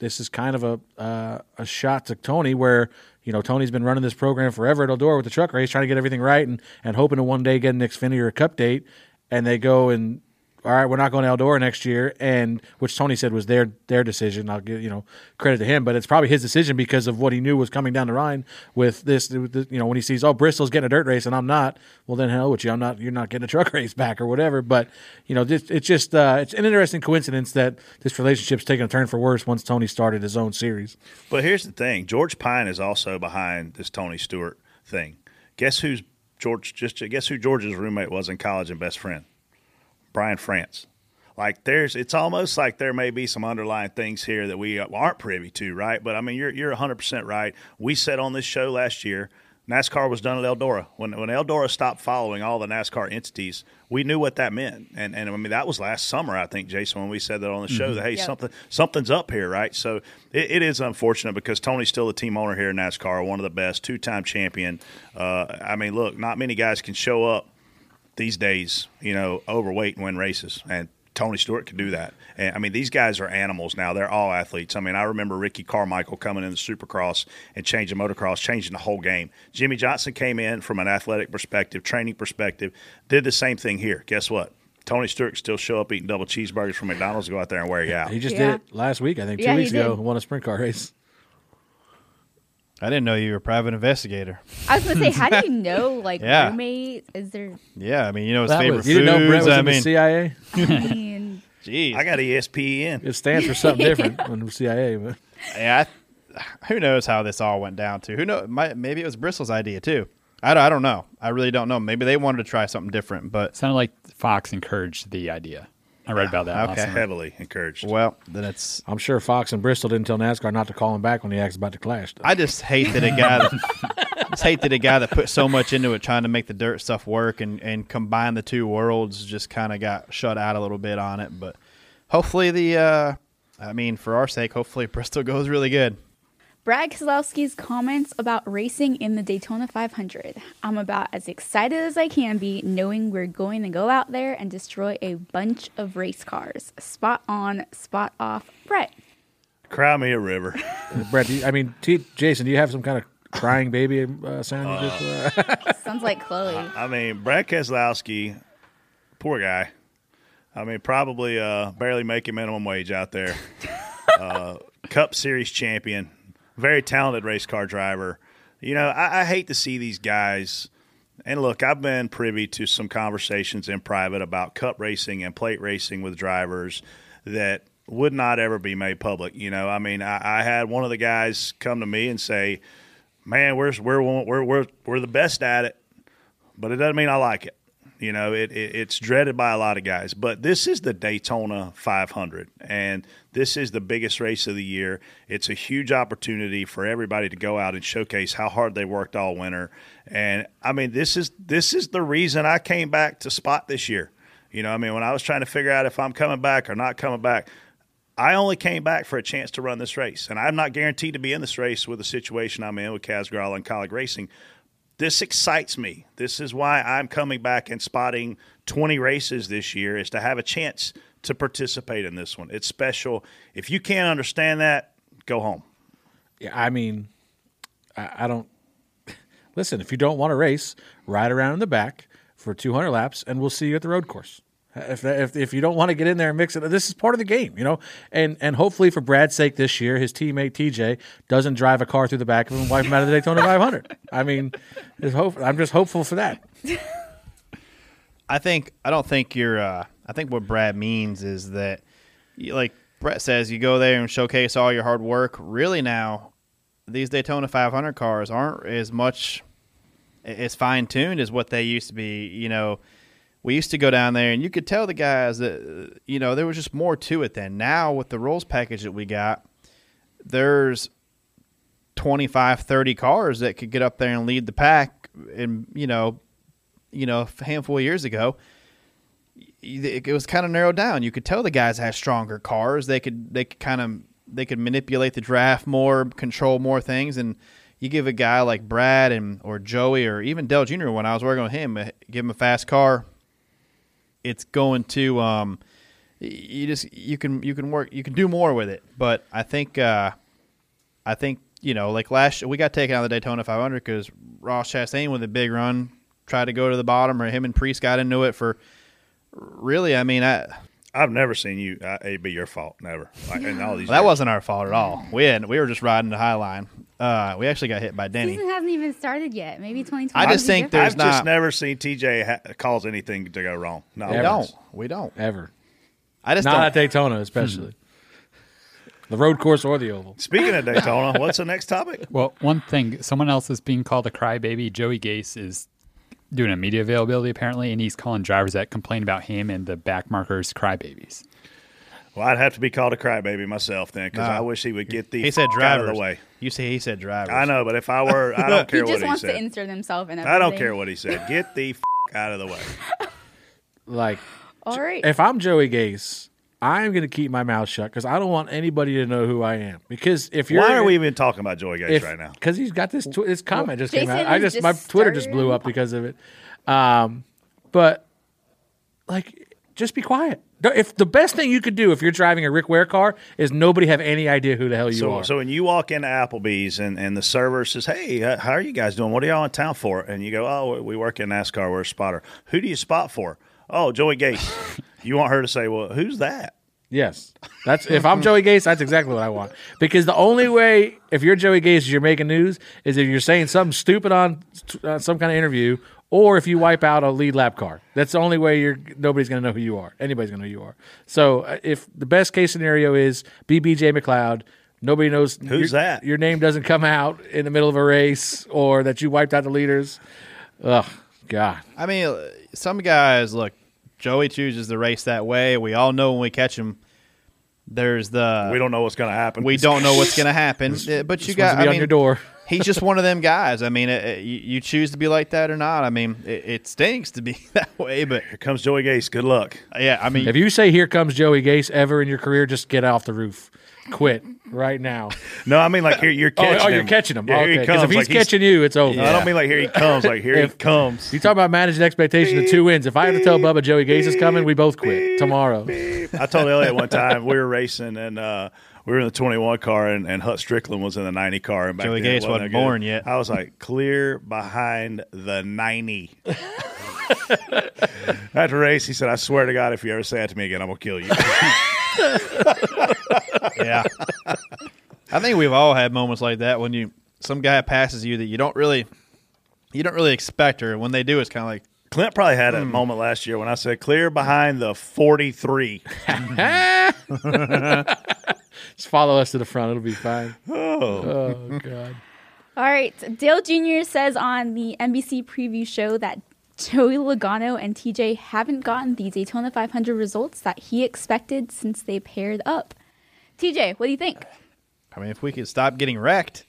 this is kind of a uh, a shot to Tony where you know Tony's been running this program forever at Eldora with the truck race, trying to get everything right and and hoping to one day get an Xfinity or a Cup date, and they go and all right, we're not going to Eldora next year, and which Tony said was their their decision. I'll give you know credit to him, but it's probably his decision because of what he knew was coming down the line with this. with You know, when he sees oh Bristol's getting a dirt race and I'm not, well then hell with you, I'm not. You're not getting a truck race back or whatever. But you know, this, it's just uh, it's an interesting coincidence that this relationship's taken a turn for worse once Tony started his own series. But here's the thing: George Pyne is also behind this Tony Stewart thing. Guess who's George? Just guess who George's roommate was in college and best friend, Brian France. Like there's, it's almost like there may be some underlying things here that we aren't privy to, right? But I mean, you're you're 100 percent right. We said on this show last year, NASCAR was done at Eldora. When when Eldora stopped following all the NASCAR entities, we knew what that meant, and and I mean that was last summer, I think, Jason, when we said that on the show that hey Yep. something something's up here, right? So it, it is unfortunate because Tony's still the team owner here in NASCAR, one of the best, two time champion. Uh, I mean, look, not many guys can show up these days, you know, overweight and win races. And Tony Stewart could do that. And I mean, these guys are animals now. They're all athletes. I mean, I remember Ricky Carmichael coming in the supercross and changing motocross, changing the whole game. Jimmie Johnson came in from an athletic perspective, training perspective, did the same thing here. Guess what? Tony Stewart still show up eating double cheeseburgers from McDonald's, go out there and wear you out. He just Yeah. did it last week, I think, two Yeah, weeks ago, won a sprint car race. I didn't know you were a private investigator. I was gonna say, how do you know like Yeah. roommate? Is there? Yeah, I mean, you know his That favorite was- you didn't know Brett foods. was I in the mean, CIA? I mean, geez, I got E ESPN. It stands for something different than the CIA, but yeah, I, who knows how this all went down to? Who know? Might, maybe it was Bristol's idea too. I, don't- I don't know. I really don't know. Maybe they wanted to try something different, but Sounded like Fox encouraged the idea. I read about that. Okay. summer. Heavily encouraged. well, then it's. I'm sure Fox and Bristol didn't tell NASCAR not to call him back when he asked about the clash. though. I just hate that a guy that just hate that a guy that put so much into it trying to make the dirt stuff work and, and combine the two worlds just kind of got shut out a little bit on it. But hopefully the uh, I mean for our sake, hopefully Bristol goes really good. Brad Keselowski's comments about racing in the Daytona 500. I'm about as excited as I can be knowing we're going to go out there and destroy a bunch of race cars. Spot on, spot off. Brett. Cry me a river. Brett, do you, I mean, T- Jason, do you have some kind of crying baby uh, sound? you just, uh, Sounds like Chloe. I mean, Brad Keselowski, poor guy. I mean, probably uh, barely making minimum wage out there. uh, Cup Series champion, very talented race car driver. You know, I, I hate to see these guys. And look, I've been privy to some conversations in private about cup racing and plate racing with drivers that would not ever be made public. You know, I mean, I, I had one of the guys come to me and say, "Man, we're we're we're we're we're the best at it, but it doesn't mean I like it. You know, it, it it's dreaded by a lot of guys. But this is the Daytona 500, and this is the biggest race of the year. It's a huge opportunity for everybody to go out and showcase how hard they worked all winter. And I mean, this is this is the reason I came back to spot this year. You know, I mean, when I was trying to figure out if I'm coming back or not coming back, I only came back for a chance to run this race, and I'm not guaranteed to be in this race with the situation I'm in with Kaz Grala and Kaulig Racing. This excites me. This is why I'm coming back and spotting 20 races this year is to have a chance to participate in this one. It's special. If you can't understand that, go home. yeah, I mean, I, I don't. Listen, if you don't want to race, ride around in the back for 200 laps, and we'll see you at the road course. If, if, if you don't want to get in there and mix it, this is part of the game, you know. And and hopefully for Brad's sake this year, his teammate TJ doesn't drive a car through the back of him and wipe him out of the Daytona 500. I mean, hope, I'm just hopeful for that. I think I don't think you're. Uh, I think what Brad means is that, you, like Brett says, you go there and showcase all your hard work. Really, now these Daytona 500 cars aren't as much as fine tuned as what they used to be. You know, we used to go down there and you could tell the guys that you know there was just more to it. Then now with the rules package that we got, there's 25, 30 cars that could get up there and lead the pack, and you know you know, a handful of years ago, it, was kind of narrowed down. You could tell the guys had stronger cars. They could they could kind of they could manipulate the draft more, control more things, and you give a guy like Brad and or Joey or even Dale Jr. When I was working with him, uh, give him a fast car. It's going to um, you just you can you can work you can do more with it. But I think uh, I think you know like last we got taken out of the Daytona 500 because Ross Chastain with a big run tried to go to the bottom, or him and Preece got into it for. Really, I mean, I, I've never seen you. Uh, it be your fault. Never. Like, in all these that years. wasn't our fault at all. We had, we were just riding the high line. Uh, we actually got hit by Denny. Season hasn't even started yet. Maybe 2020. I just will be think different. there's I've not. just never seen TJ ha- cause anything to go wrong. No, we Ever. don't. We don't. Ever. I just Not don't. at Daytona, especially. the road course or the oval. Speaking of Daytona, what's the next topic? Well, one thing, someone else is being called a crybaby. Joey Gase is doing a media availability apparently, and he's calling drivers that complain about him and the back markers crybabies. Well, I'd have to be called a crybaby myself then, because Nah. I wish he would get the he said fuck drivers. out of the way. You say he said drivers. I know, but if I were, I don't care just what he wants to said. insert himself in everything. I don't care what he said. Get the f- out of the way. Like, All right. if I'm Joey Gase, I'm going to keep my mouth shut because I don't want anybody to know who I am. Because if you're Why are we even talking about Joey Gase if, right now? Because he's got this tw- this comment just came out. I was just, my just Twitter just blew up because of it. Um, but like, just be quiet. If the best thing you could do if you're driving a Rick Ware car is nobody have any idea who the hell you So, are. so when you walk into Applebee's and, and the server says, "Hey, uh, how are you guys doing? What are y'all in town for?" and you go, "Oh, we work in NASCAR. We're a spotter." Who do you spot for? Oh, Joey Gase. you want her to say, "Well, who's that?" Yes, that's if I'm Joey Gase, that's exactly what I want. Because the only way, if you're Joey Gase, you're making news, is if you're saying something stupid on uh, some kind of interview, or if you wipe out a lead lap car. That's the only way you're. Nobody's going to know who you are. Anybody's going to know who you are. So uh, if the best case scenario is be BJ McLeod, Nobody knows Who's your, that? Your name doesn't come out in the middle of a race, or that you wiped out the leaders. Ugh, God. I mean, some guys look. Joey chooses the race that way. We all know when we catch him. There's the we don't know what's going to happen. we don't know what's going to happen. Uh, but you Supposed got to be I on mean, your door. he's just one of them guys. I mean, uh, uh, you, you choose to be like that or not. I mean, it, it stinks to be that way, but Here comes Joey Gase. Good luck. yeah, I mean, If you say "Here comes Joey Gase" ever in your career, just get off the roof. Quit right now. No, I mean like here you're Oh, catching oh, him. you're catching him. Yeah, here okay, he because comes. if he's like catching you, it's over. No, I don't mean like here he comes. Like here If- he comes. You talk about managing expectations of two wins. If I have to tell Bubba Joey Gase is coming, we both quit tomorrow. I told Elliott one time we were racing and uh, we were in the 21 car and, and Hut Stricklin was in the 90 car. And back Joey then it Gase wasn't that good. born yet. I was like, clear behind the 90. After race, he said, I swear to God, if you ever say that to me again, I'm going to kill you. yeah. I think we've all had moments like that when you some guy passes you that you don't really you don't really expect, or when they do, it's kind of like Clint probably had Hmm. a moment last year when I said, clear behind the 43. Just follow us to the front. It'll be fine. Oh. Oh God. All right. Dale Jr. says on the NBC preview show that Joey Logano and TJ haven't gotten the Daytona 500 results that he expected since they paired up. TJ, what do you think? I mean, if we could stop getting wrecked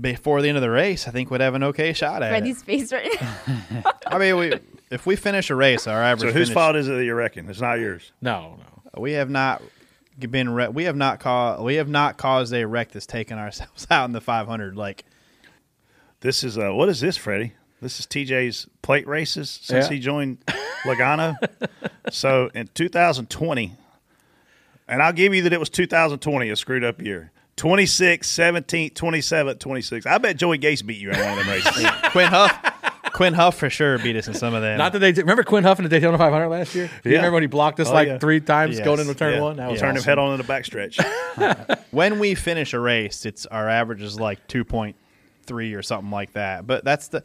before the end of the race, I think we'd have an okay shot at it. Freddie's face right now. I mean, we if we finish a race, our average. So whose finish- fault is it that you reckon? It's not yours. No, no. We have not been. Re- we have not caused. We have not caused a wreck that's taken ourselves out in the 500. Like This is uh, what is this, Freddie? This is TJ's plate races since Yeah. he joined Logano. so in 2020, and I'll give you that it was 2020, a screwed up year. 26, 17, 27, 26. I bet Joey Gase beat you in one of them races. Quin Houff. Quin Houff for sure beat us in some of them. Not that they remember Quin Houff in the Daytona 500 last year. Do you Yeah. remember when he blocked us Oh, like yeah. three times Yes. going into turn Yeah. one? That was Turned him awesome. head on in the backstretch. when we finish a race, it's our average is like two point three or something like that. But that's the.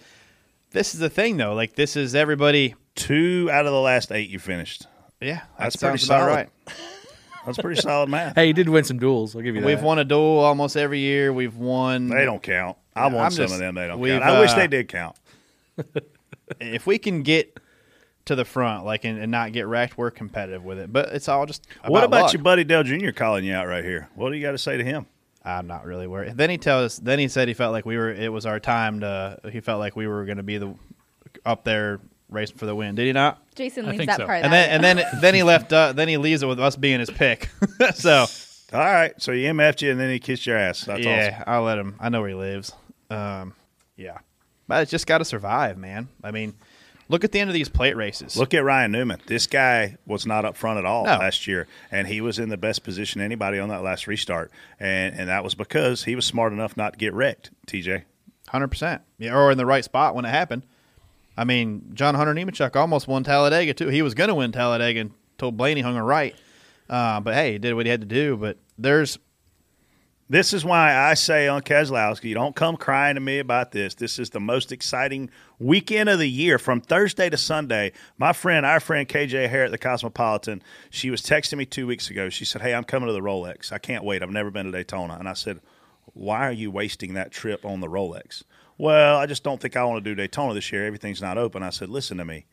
This is the thing though. Like this is everybody. Two out of the last eight you finished. Yeah, that That's sounds pretty about solid. right. That's pretty solid math. Hey, he did win some duels. I'll give you that. We've won a duel almost every year. We've won. They don't count. I Yeah, won I'm some just- of them. They don't we've, count. I wish uh, they did count. If we can get to the front, like and, and not get wrecked, we're competitive with it. But it's all just. What about luck. your buddy Dale Jr. calling you out right here? What do you got to say to him? I'm not really worried. Then he tells. Then he said he felt like we were. It was our time to. He felt like we were going to be the up there racing for the win. Did he not? Jason leaves that so. part And out. then and then then he left. Uh, then he leaves it with us being his pick. so All right. So he MF'd you and then he kissed your ass. That's yeah, awesome. I'll let him. I know where he lives. Um, yeah, but it's just got to survive, man. I mean, look at the end of these plate races. Look at Ryan Newman. This guy was not up front at all No. last year, and he was in the best position anybody on that last restart, and and that was because he was smart enough not to get wrecked. TJ. hundred percent. Yeah, or in the right spot when it happened. I mean, John Hunter Nemechek almost won Talladega too. He was going to win Talladega until Blaney hung a right. Uh, but hey, he did what he had to do. But there's This is why I say on Keselowski, you don't come crying to me about this. This is the most exciting weekend of the year from Thursday to Sunday. My friend, our friend KJ Hare at the Cosmopolitan, she was texting me two weeks ago. She said, Hey, I'm coming to the Rolex. I can't wait. I've never been to Daytona. And I said, Why are you wasting that trip on the Rolex? Well, I just don't think I want to do Daytona this year. Everything's not open. I said, Listen to me.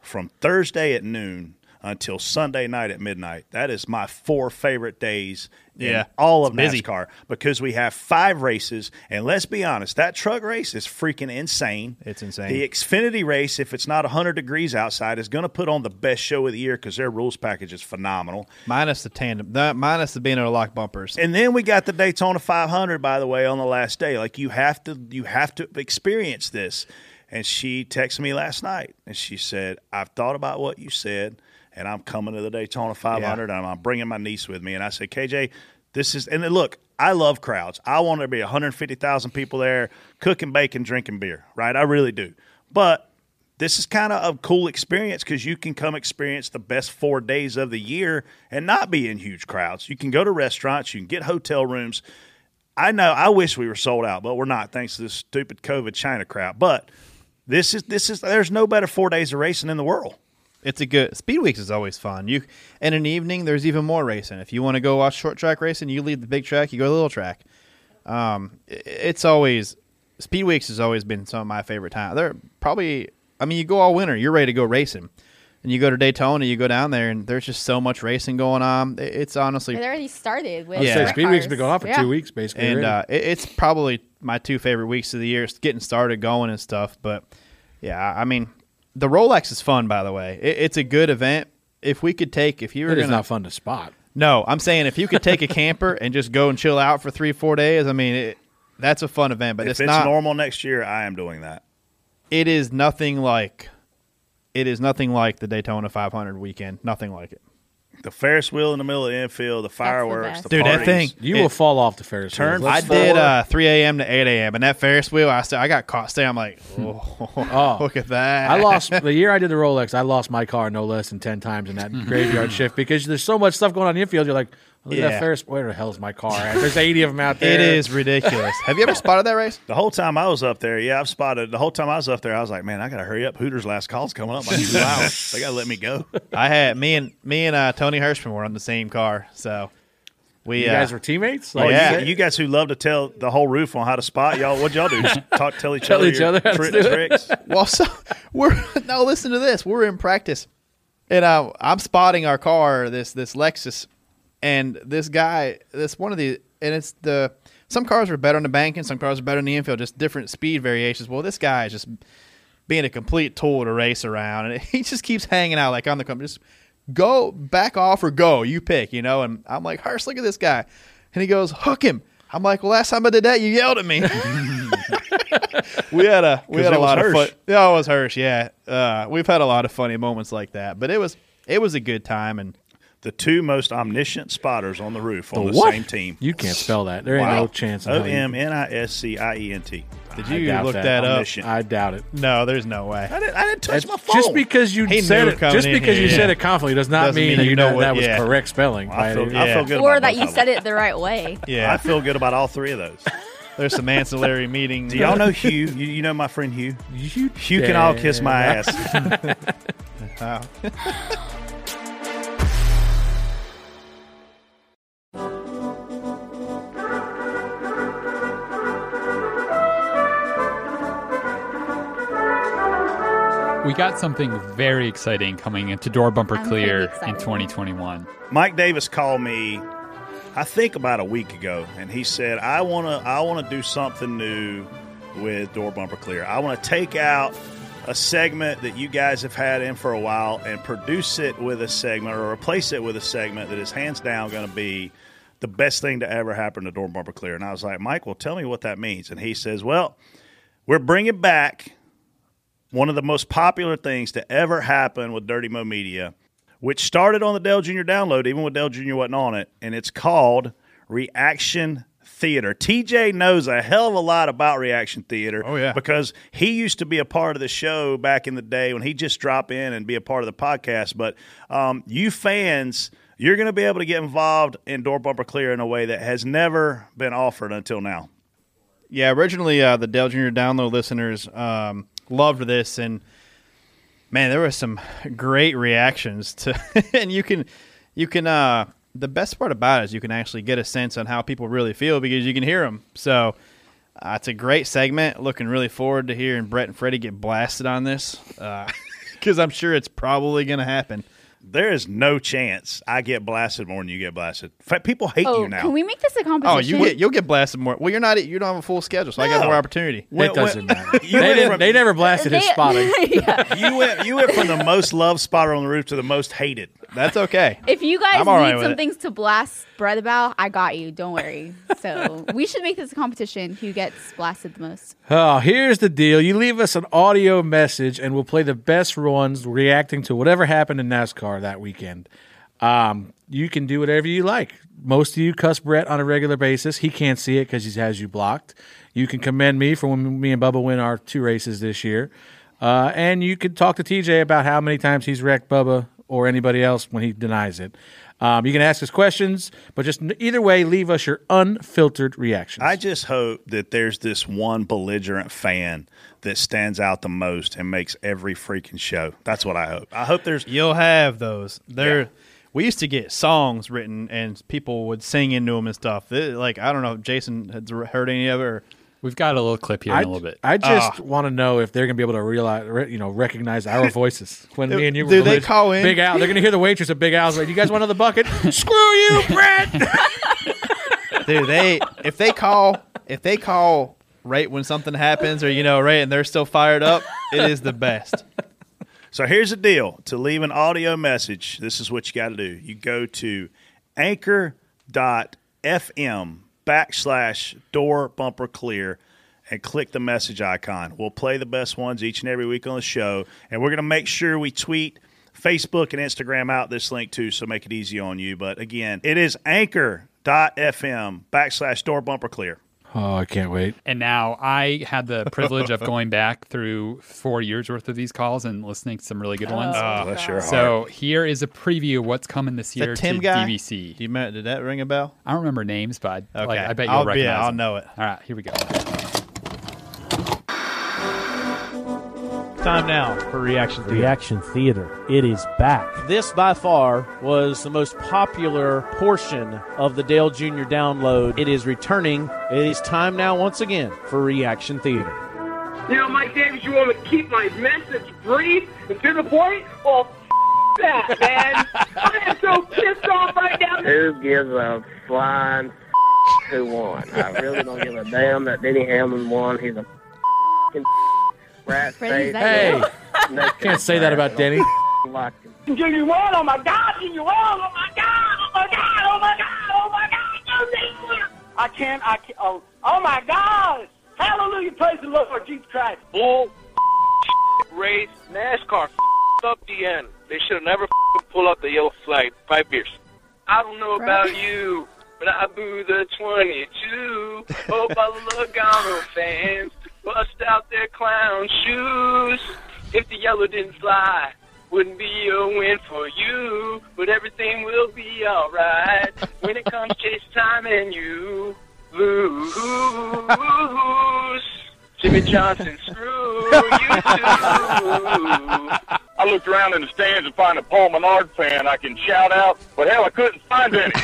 From Thursday at noon until Sunday night at midnight, that is my four favorite days in Yeah, all of busy. NASCAR because we have five races. And let's be honest, that truck race is freaking insane. It's insane. The Xfinity race, if it's not 100 degrees outside, is going to put on the best show of the year because their rules package is phenomenal. minus the tandem, the, minus the being able to lock bumpers. And then we got the Daytona 500, by the way, on the last day. Like you have to, you have to experience this. And she texted me last night, and she said, "I've thought about what you said, and I'm coming to the Daytona 500, and I'm bringing my niece with me." And I said, "KJ, this is." And then look, I love crowds. I want there to be 150,000 people there, cooking bacon, drinking beer. Right? I really do. But this is kind of a cool experience because you can come experience the best four days of the year and not be in huge crowds. You can go to restaurants, you can get hotel rooms. I know I wish we were sold out, but we're not thanks to this stupid COVID China crowd. But this is this is there's no better four days of racing in the world. It's a good Speed Weeks is always fun. You and in the evening there's even more racing. If you want to go watch short track racing, you leave the big track, you go to the little track. Um, i- it's always Speed Weeks has always been some of my favorite time. They're probably I mean you go all winter, you're ready to go racing. And you go to Daytona, you go down there, and there's just so much racing going on. It- It's honestly It already started with Yeah. say sprint Speed Week's cars. been going on for Yeah. two weeks, basically. and uh, it, it's probably my two favorite weeks of the year. It's getting started, going and stuff. But yeah, I mean, the Rolex is fun. By the way, it, it's a good event. If we could take, if you were it is gonna, not fun to spot. no, I'm saying if you could take a camper and just go and chill out for three, four days. I mean, it, that's a fun event. But if it's, it's, not. normal next year, I am doing that. It is nothing like. It is nothing like the Daytona 500 weekend. Nothing like it. The Ferris wheel in the middle of the infield, the fireworks, best. the Dude, that parties. thing- You It- will fall off the Ferris wheel. Turn- Let's I Four. did uh, 3 a.m. to 8 a.m. and that Ferris wheel, I still, I got caught. Stay, I'm like, oh, Oh. look at that. I lost the year I did the Rolex. I lost my car no less than ten times in that graveyard shift because there's so much stuff going on in the infield. You're like, look at Yeah. that Ferris. Where the hell's my car at? There's 80 of them out there. It is ridiculous. Have you ever spotted that race? The whole time I was up there, yeah, I've spotted. The whole time I was up there, I was like, man, I gotta hurry up. Hooters' last call's coming up. Like two hours. They gotta let me go. I had me and me and uh, Tony Hirschman were on the same car, so we You uh, guys were teammates. Oh, yeah. you, you guys who love to tell the whole roof on how to spot y'all, what'd y'all do? Just talk, tell each Tell other, each your other tri- tricks. well, so we're now listen to this. We're in practice, and uh, I'm spotting our car, this this Lexus, and this guy, this one of the, and it's the some cars are better on the bank and some cars are better in the infield, just different speed variations. Well, this guy is just being a complete tool to race around, and he just keeps hanging out like on the company. Just go back off or go, you pick, you know. And I'm like, Harsh, look at this guy, and he goes, hook him. I'm like, well, last time I did that, you yelled at me. we had a we had a lot of fun. Yeah, it was Hirsch. Yeah, uh, we've had a lot of funny moments like that, but it was it was a good time, and The two most omniscient spotters on the roof on the, what? same team. You can't spell that. There ain't Wow. no chance. in O hell you- M N I S C I E N T. did you look that. that, up? I doubt it. No, there's no way. I didn't, I didn't touch my phone. Just because you He said it, just in because here, you said it confidently does not Doesn't mean, mean that you you know know what- that was yeah. correct spelling. I by feel, any- I feel good Or about that you said it the right way. Yeah, I feel good about all three of those. there's some ancillary meeting. Do y'all know Hugh? You, you know my friend Hugh? You Hugh can all kiss my dare. ass. We got something very exciting coming into Door Bumper I'm Clear in 2021. Mike Davis called me, I think about a week ago, and he said, "I want to, I want to do something new with Door Bumper Clear. I want to take out a segment that you guys have had in for a while and produce it with a segment or replace it with a segment that is hands down going to be." The best thing to ever happen to Door Bumper Clear. And I was like, Mike, well, tell me what that means. And he says, Well, we're bringing back one of the most popular things to ever happen with Dirty Mo Media, which started on the Dale Jr. download, even when Dale Jr. wasn't on it, and it's called Reaction Theater. TJ knows a hell of a lot about Reaction Theater. Oh, yeah. Because he used to be a part of the show back in the day when he just drop in and be a part of the podcast. But um, you fans, you're going to be able to get involved in Door Bumper Clear in a way that has never been offered until now. Yeah, originally uh, the Dale Jr. download listeners um, loved this, and man, there were some great reactions to. and you can, you can. Uh, the best part about it is you can actually get a sense on how people really feel because you can hear them. So uh, it's a great segment. Looking really forward to hearing Brett and Freddie get blasted on this because I'm sure it's probably going to happen. There is no chance I get blasted more than you get blasted. In fact, people hate Oh, you now. can we make this a Oh, competition? you get you'll get blasted more. Well, you're not. You don't have a full schedule, so I got No. more opportunity. When- It doesn't when- matter. You they, didn't, from- they never blasted his They- spotting. Yeah. you went you went from the most loved spotter on the roof to the most hated. That's okay. If you guys I'm all right need with some it. things to blast Brett about, I got you. Don't worry. So we should make this a competition. Who gets blasted the most? Oh, here's the deal. You leave us an audio message, and we'll play the best ones reacting to whatever happened in NASCAR that weekend. Um, you can do whatever you like. Most of you cuss Brett on a regular basis. He can't see it because he has you blocked. You can commend me for when me and Bubba win our two races this year. Uh, and you could talk to TJ about how many times he's wrecked Bubba or anybody else when he denies it. Um, you can ask us questions, but just either way, leave us your unfiltered reactions. I just hope that there's this one belligerent fan that stands out the most and makes every freaking show. That's what I hope. I hope there's You'll have those. There, Yeah. we used to get songs written and people would sing into them and stuff. It- like I don't know, if Jason has heard any of it. Or, We've got a little clip here I, in a little bit. I just Ah. want to know if they're going to be able to realize, re, you know, recognize our voices when me and you. Do were they call in? Big Al? They're going to hear the waitress at Big Al's like, "You guys want another bucket? Screw you, Brett." dude, they if they call if they call right when something happens or you know right and they're still fired up, it is the best. So here's the deal to leave an audio message, this is what you got to do. You go to anchor.fm backslash door bumper clear and click the message icon. We'll play the best ones each and every week on the show. And we're going to make sure we tweet Facebook and Instagram out this link too, so make it easy on you. But again, it is anchor.fm backslash door bumper clear. Oh, I can't wait. And now I had the privilege of going back through four years worth of these calls and listening to some really good ones. Oh, oh, bless your heart. so here is a preview of what's coming this year Tim to guy? DVC. Do you ma- did that ring a bell? I don't remember names, but I, Okay, like, I bet you'll I'll, recognize yeah, I'll them. know it. All right, here we go. Time now for Reaction Theater. Reaction Theater. It is back. This, by far, was the most popular portion of the Dale Jr. download. It is returning. It is time now, once again, for Reaction Theater. You know, Mike Davis, you want me to keep my message brief and to the point? Well, f- that, man. I am so pissed off right now. Who gives a flying who won? I really don't give a damn that Denny Hamlin won. He's a f***ing rat Freddie, is face. Hey, can't say that about Denny. Like. You won, oh my God, you won, oh my God, oh my God, oh my God, oh my God, you won. I can't, I can't, oh, oh my God. Hallelujah, praise the Lord, Jesus Christ. Bull, race, NASCAR, up the end. They should have never pull up the yellow flag. Five beers. I don't know about you, but I boo the 22. Hope all the Logano fans bust out their clown shoes. If the yellow didn't fly, wouldn't be a win for you, but everything will be alright when it comes chase time and you lose. Jimmie Johnson, screw you too. I looked around in the stands and find a Paul Menard fan I can shout out, but hell, I couldn't find any.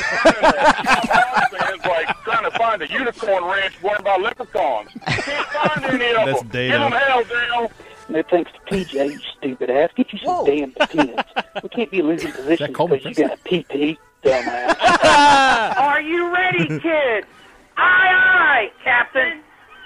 fans like trying to find a unicorn ranch run by leprechauns. Can't find any of That's them. Dale. Give them hell, Dale. No thanks to PJ, you stupid ass. Get you some damn depends. We can't be losing positions Coleman because you got a PP, dumbass. Are you ready, kids? Aye, aye, Captain.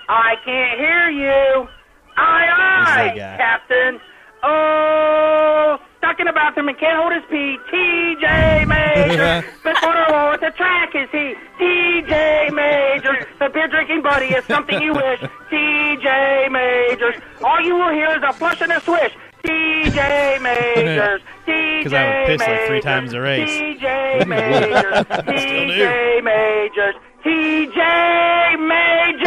I can't hear you. Aye, aye, that guy? Captain. Oh, stuck in the bathroom and can't hold his pee. TJ Major. Before the war at the track is he. TJ Major. The beer drinking buddy is something you wish. TJ Majors. All you will hear is a flush and a swish. TJ Majors. Because I would piss like three times a race. TJ Majors. TJ Majors. TJ Majors.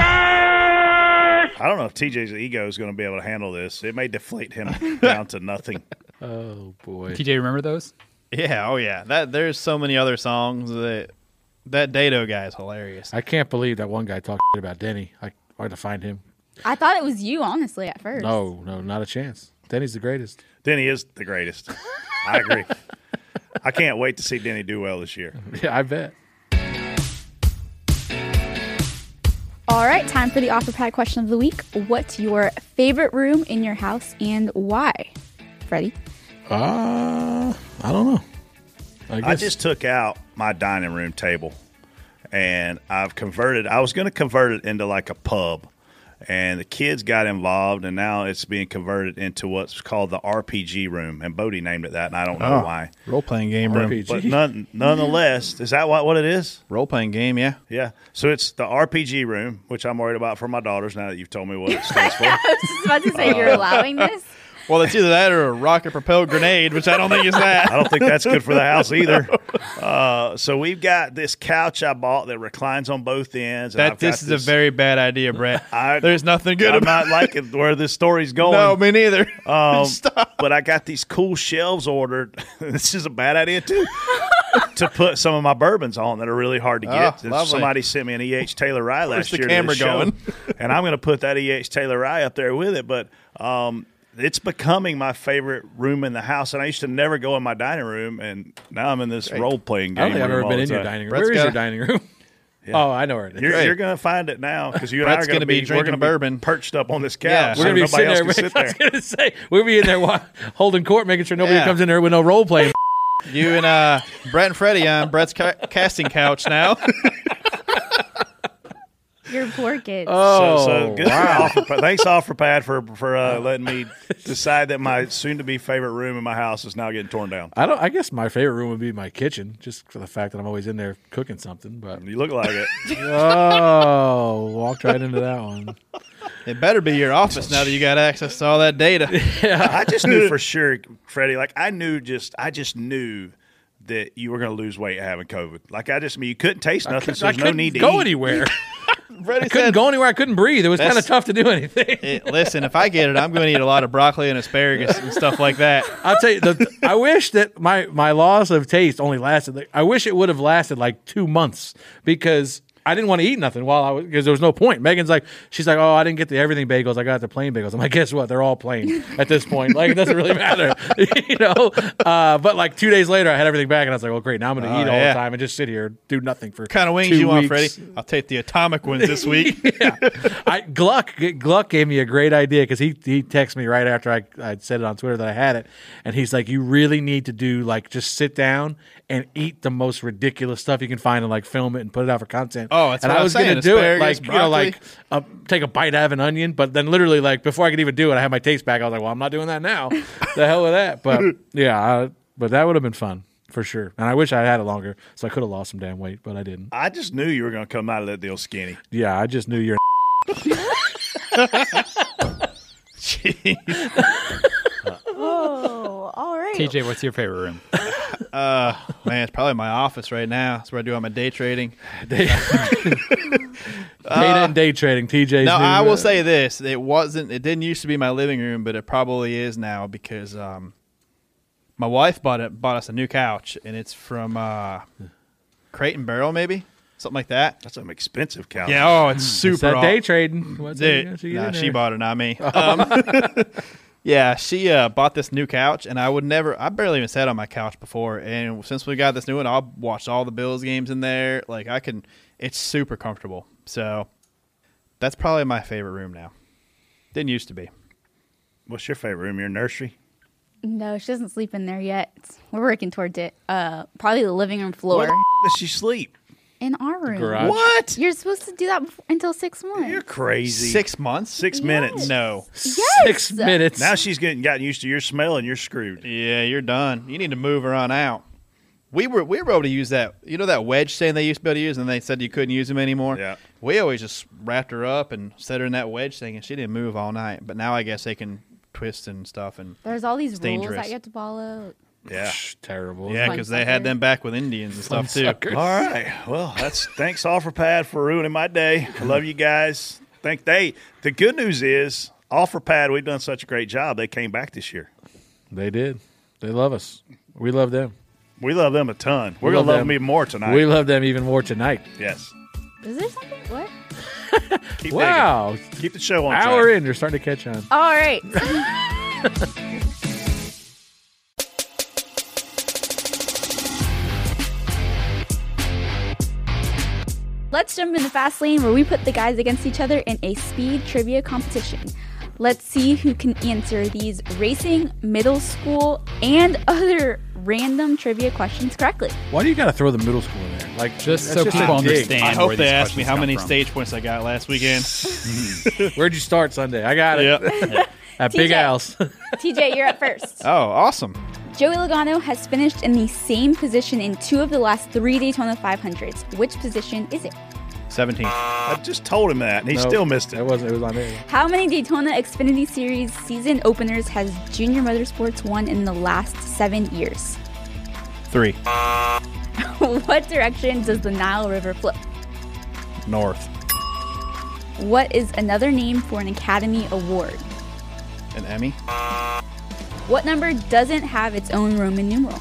I don't know if TJ's ego is going to be able to handle this. It may deflate him down to nothing. Oh boy. TJ, remember those? Yeah, oh yeah. That there's so many other songs that that Dato guy is hilarious. I can't believe that one guy talked about Denny. I hard to find him. I thought it was you, honestly, at first. No, no, not a chance. Denny's the greatest. Denny is the greatest. I agree. I can't wait to see Denny do well this year. Yeah, I bet. All right, time for the OfferPad question of the week. What's your favorite room in your house and why? Freddie? Uh, I don't know. I, I just took out my dining room table and I've converted. I was going to convert it into like a pub, and the kids got involved, and now it's being converted into what's called the RPG room. And Bodie named it that, and I don't know Oh, why. Role playing game room. RPG. But none, nonetheless, is that what, what it is? Role playing game, yeah. Yeah. So it's the RPG room, which I'm worried about for my daughters now that you've told me what it stands for. I was just about to say, you're allowing this? Well, it's either that or a rocket propelled grenade, which I don't think is that. I don't think that's good for the house either. Uh, so we've got this couch I bought that reclines on both ends. That this is a very bad idea, Brett. I- There's nothing good I'm about not liking where this story's going. No, me neither. Um, Stop. But I got these cool shelves ordered. this is a bad idea too. to put some of my bourbons on that are really hard to Oh, get. lovely. Somebody sent me an E.H. Taylor Rye Where's last the year. camera to this show, going? and I'm going to put that E.H. Taylor Rye up there with it. But um, it's becoming my favorite room in the house. And I used to never go in my dining room, and now I'm in this role playing I game. don't think I've room ever been in your dining room. Brett's Where is your dining room? Oh, I know where it is. You're, you're going to find it now because you and Brett's I are going gonna be be, drinking we're gonna be bourbon. perched up on this couch. Yeah. We're gonna be sitting there. can sit I was gonna say we'll be in there wa- holding court, making sure nobody Yeah. comes in there with no role playing. You and uh, Brett and Freddie on Brett's ca- casting couch now. Your poor kids. Oh, so, so good. Offer, thanks, OfferPad, for for uh, letting me decide that my soon-to-be favorite room in my house is now getting torn down. I don't. I guess my favorite room would be my kitchen, just for the fact that I'm always in there cooking something. But You look like it. oh, walked right into that one. it better be your office now that you got access to all that data. yeah, I just knew for sure, Freddie. Like I knew, just I just knew that you were going to lose weight having COVID. Like I just I mean you couldn't taste nothing, so I there's no need to go eat. anywhere. Freddie I couldn't said, go anywhere. I couldn't breathe. It was kind of tough to do anything. "Eh, "Listen, if I get it, I'm going to eat a lot of broccoli and asparagus and stuff like that." I'll tell you, the, I wish that my my loss of taste only lasted. Like, I wish it would have lasted like two months because I didn't want to eat nothing while I was because there was no point. Megan's like, she's like, oh, I didn't get the everything bagels. I got the plain bagels. I'm like, guess what? They're all plain at this point. Like, it doesn't really matter, you know. Uh, but like two days later, I had everything back, and I was like, well, great. Now I'm going to Oh, eat all yeah. the time and just sit here do nothing for kind of wings you want, weeks. Freddie? I'll take the atomic ones this week. yeah. I Gluck Gluck gave me a great idea because he he texted me right after I I said it on Twitter that I had it, and he's like, "You really need to do like just sit down and eat the most ridiculous stuff you can find and like film it and put it out for content." Oh, that's and what I I was was gonna do it asparagus, like you know like uh, take a bite out of an onion, but then literally like before I could even do it, I had my taste back. I was like, "Well, I'm not doing that now." the hell with that. But yeah, I, but that would have been fun. For sure, and I wish I had it longer, so I could have lost some damn weight, but I didn't. I just knew you were going to come out of that deal skinny. Yeah, I just knew you're. oh, all right. TJ, what's your favorite room? Uh, man, it's probably my office right now. That's where I do all my day trading. Data and day trading. TJ's. No, new, I will uh, say this: it wasn't. It didn't used to be my living room, but it probably is now because um, my wife bought it. Bought us a new couch, and it's from uh, Crate and Barrel, maybe something like that. That's an expensive couch. Yeah. Oh, it's super. It's that day trading. What's it- Dude, it nah, she bought it, not me. Um, yeah, she uh, bought this new couch, and I would never. I barely even sat on my couch before, and since we got this new one, I'll watch all the Bills games in there. Like I can, it's super comfortable. So that's probably my favorite room now. Didn't used to be. What's your favorite room? Your nursery? No, she doesn't sleep in there yet. We're working towards it. Uh, probably the living room floor Where the does she sleep? In our room. Garage. What? You're supposed to do that before, until six months. You're crazy. Six months? Six minutes. No. yes. Six minutes. Now she's getting gotten used to your smell, and you're screwed. Yeah, you're done. You need to move her on out. We were we were able to use that. You know that wedge stand they used to be able to use, and they said you couldn't use them anymore. Yeah. We always just wrapped her up and set her in that wedge thing, and she didn't move all night. But now I guess they can twist and stuff, and There's all these It's rules dangerous. that you have to follow. Yeah. Psh, terrible. yeah, because they had them back with Indians and stuff too. All right. Well, that's thanks OfferPad for ruining my day. I love you guys. Think they. The good news is OfferPad. We've done such a great job. They came back this year. They did. They love us. We love them. We love them a ton. We're We gonna love love them. them even more tonight. We love them even more tonight. yes. Is there something? What? Keep Wow. digging. Keep the show on. Hour track. in, you're starting to catch on. All right. Let's jump in the fast lane where we put the guys against each other in a speed trivia competition. Let's see who can answer these racing, middle school, and other random trivia questions correctly. Why do you got to throw the middle school in there? Like Just so a people understand. I hope where they these ask me how many from. stage points I got last weekend. Where'd you start Sunday? I got it. yep. At Big Al's. TJ, you're up first. Oh, awesome. Joey Logano has finished in the same position in two of the last three Daytona 500s. Which position is it? 17. I just told him that, and he No, still missed it. It wasn't. It was on there. How many Daytona Xfinity Series season openers has Junior Motorsports won in the last seven years? Three. what direction does the Nile River flow? North. What is another name for an Academy Award? An Emmy. What number doesn't have its own Roman numeral?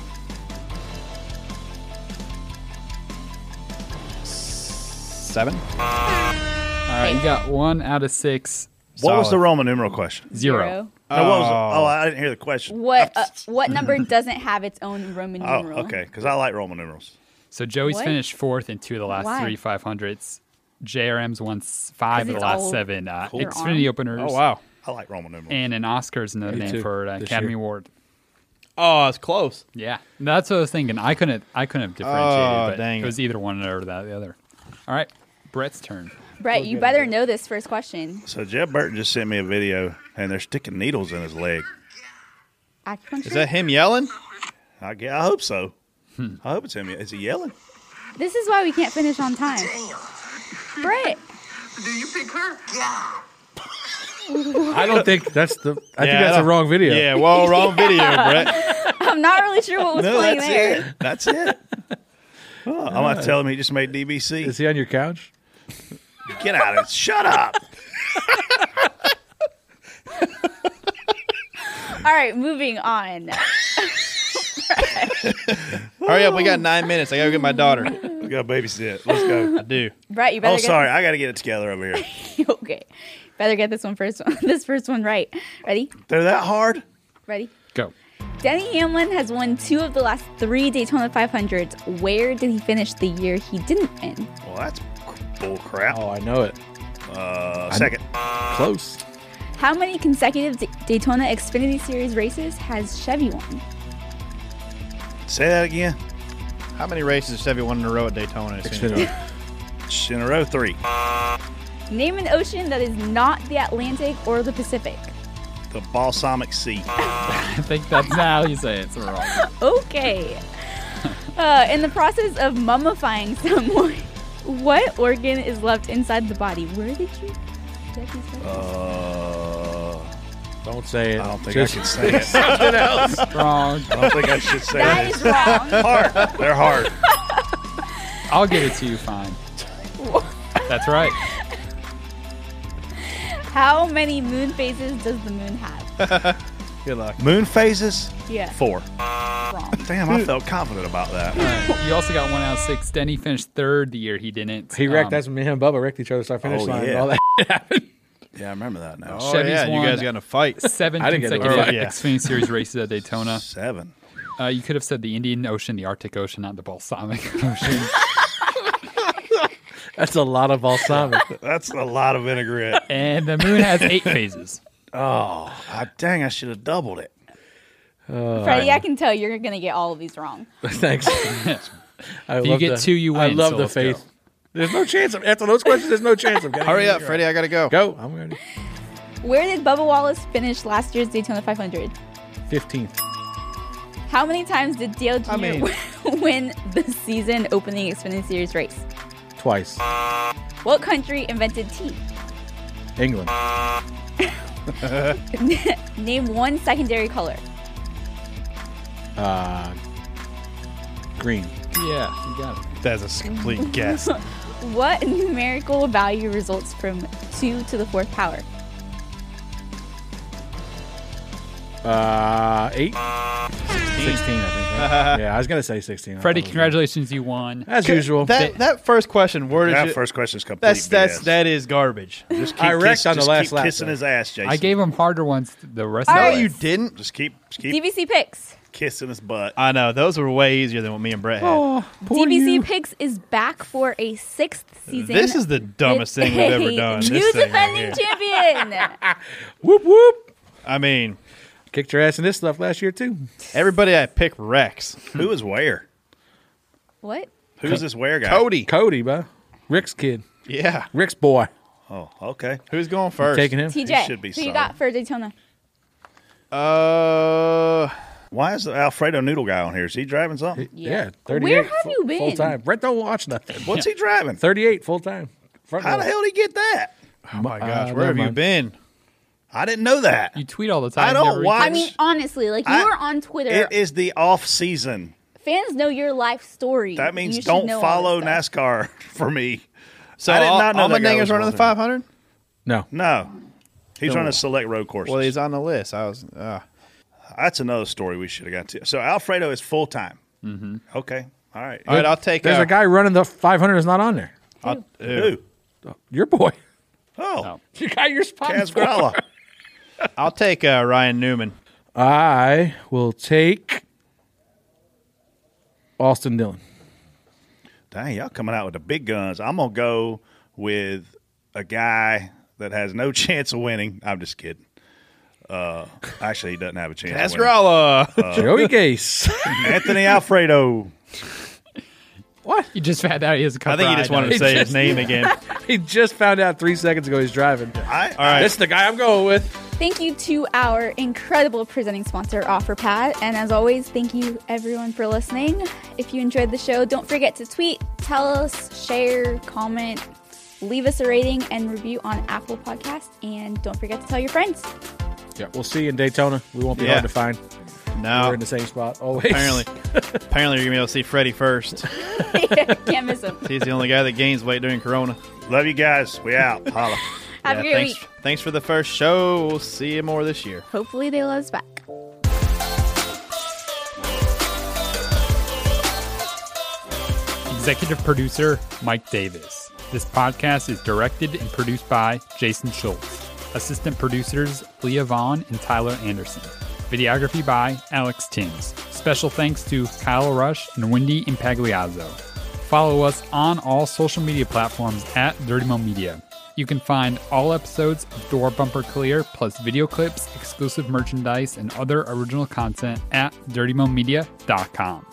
Seven. All right, you got one out of six. What was the Solid. Roman numeral question? Zero. No, what was? Oh, I didn't hear the question. What uh, what number doesn't have its own Roman numeral? Oh, numeral? okay, because I like Roman numerals. So Joey's What? finished fourth in two of the last Why? three 500s. JRM's won s- five of the it's last all seven uh, Cool. Xfinity openers. Oh, wow. I like Roman numerals. And an Oscar's another Me name too, for an this Academy year. Award. Oh, it's close. Yeah, that's what I was thinking. I couldn't. I couldn't have differentiated, Oh, but dang it it. was either one or that the other. All right, Brett's turn. Brett, you better know this first question. So Jeff Burton just sent me a video, and they're sticking needles in his leg. Acupuncture? Is that him yelling? I, gue- I hope so. Hmm. I hope it's him. Is he yelling? This is why we can't finish on time. Brett, Do you pick her? Yeah. I don't think that's the. I Yeah, think that's I the wrong video. Yeah, well, wrong video, Brett. I'm not really sure what was no, playing that's there. it. That's it. Oh, I'm gonna tell him he just made DBC. Is he on your couch? Get out of it! Shut up! All right, moving on. Hurry up, we got nine minutes. I gotta get my daughter. We got to babysit. Let's go. I do. Right. you better Oh, get sorry. I got to get it together over here. Okay. Better get this one first. One. This first one right. Ready? They're that hard? Ready? Go. Denny Hamlin has won two of the last three Daytona 500s. Where did he finish the year he didn't win? Well, that's bull crap. Oh, I know it. Uh, second. Close. How many consecutive D- Daytona Xfinity Series races has Chevy won? Say that again. How many races has Chevy won in a row at Daytona? Xfinity. In a row, three. Name an ocean that is not the Atlantic or the Pacific. The balsamic sea. I think that's how you say it. It's wrong. Okay. Uh, in the process of mummifying someone, what organ is left inside the body? Where did you? get these? Uh, Don't say it. I don't think Just I can say it. Something else. Wrong. I don't think I should say That it. is wrong. hard. They're hard. I'll give it to you. Fine. That's right. How many moon phases does the moon have? Good luck. Moon phases? Yeah. Four. Wrong. Damn, I felt confident about that. You also got one out of six. Denny finished third the year he didn't. He wrecked. Um, that's when me and Bubba wrecked each other. So I finished Oh, line. yeah. and All that happened. Yeah, I remember that now. Oh, Chevy's yeah, you won guys got in a fight. Seven I didn't get it consecutive right. Yeah. Xfinity Series races at Daytona. Seven. Uh, you could have said the Indian Ocean, the Arctic Ocean, not the Balsamic Ocean. That's a lot of balsamic. That's a lot of vinaigrette. and the moon has eight phases. Oh, I, dang, I should have doubled it. Freddie, I can tell you're gonna get all of these wrong. Thanks. I If you get the, two, you win. I love so the let's go. Faith. There's no chance of after those questions. There's no chance of getting Hurry up, right. Freddie. I gotta go. Go. I'm ready. Where did Bubba Wallace finish last year's Daytona 500? Fifteenth. How many times did Dale Jr. I mean- win the season opening Xfinity Series race? Twice. What country invented tea? England. Name one secondary color. Uh, green. Yeah, you got it. That's a complete guess. What numerical value results from 2 to the fourth power? Uh, eight. Sixteen. I think. Right? yeah, I was gonna say sixteen. I Freddie, thought it was- congratulations, you won. As usual. That that first question, where did That you? first question is complete That's that's BS. that is garbage. Just keep I wrecked kiss- on the just last keep lap, kissing though. his ass, Jason. I gave him harder ones the rest All of right. No, the you didn't. Just keep, just keep DBC picks. Kissing his butt. I know those were way easier than what me and Brett had. Oh, poor DBC you. picks is back for a sixth season. This is the dumbest thing we've ever done. New This thing right defending champion. Whoop whoop. I mean, Kicked your ass in this stuff last year too. everybody I pick Rex. Who is where? what? Who's this where guy? Cody. Cody, bro. Rick's kid. Yeah. Rick's boy. Oh, okay. Who's going first? Taking him. TJ, should be who you solid. got for Daytona? Uh, Why is the Alfredo Noodle guy on here? Is he driving something? Yeah. Where 38 have you been? Full time. Brett don't watch nothing. What's he driving? 38 full time. Front How row. the hell did he get that? Oh my Uh, gosh, never where have you mind. been? I didn't know that. You tweet all the time. I don't never- watch. I mean, honestly, like you I- are on Twitter. It is the off season. Fans know your life story. That means You should don't know all follow this stuff. NASCAR for me. So I did Al- not know that guy was running the Walter. 500. No. No, he's No. running select road course. Well, he's on the list. I was. Uh, That's another story we should have got to. So Alfredo is full time. Mm-hmm. Okay, all right. all right, I'll take. There's uh, a guy running the 500 is not on there. I'll- Who? Your boy. Oh, You got your spot. Kaz I'll take uh, Ryan Newman. I will take Austin Dillon. Dang, y'all coming out with the big guns. I'm gonna go with a guy that has no chance of winning. I'm just kidding. Uh, actually, he doesn't have a chance. of winning. Kaz Grala. Joey Gase. Anthony Alfredo. What? You just found out he has a I couple think he just wanted to say his name again. he just found out three seconds ago he's driving. I, All right. This is the guy I'm going with. Thank you to our incredible presenting sponsor, OfferPad. And as always, thank you everyone for listening. If you enjoyed the show, don't forget to tweet, tell us, share, comment, leave us a rating and review on Apple Podcast. And don't forget to tell your friends. Yeah, we'll see you in Daytona. We won't be Yeah. hard to find. No, We're in the same spot always. apparently, apparently you're gonna be able to see Freddie first. Can't miss them. He's the only guy that gains weight during Corona. love you guys. We out. Holla. Have a great thanks, week. thanks for the first show. We'll see you more this year. Hopefully, they let us back. Executive producer Mike Davis. This podcast is directed and produced by Jason Schultz. Assistant producers Leah Vaughn and Tyler Anderson. Videography by Alex Timms. Special thanks to Kyle Rush and Wendy Impagliazzo. Follow us on all social media platforms at Dirty Mo Media. You can find all episodes of Door Bumper Clear, plus video clips, exclusive merchandise, and other original content at dirtymomedia.com.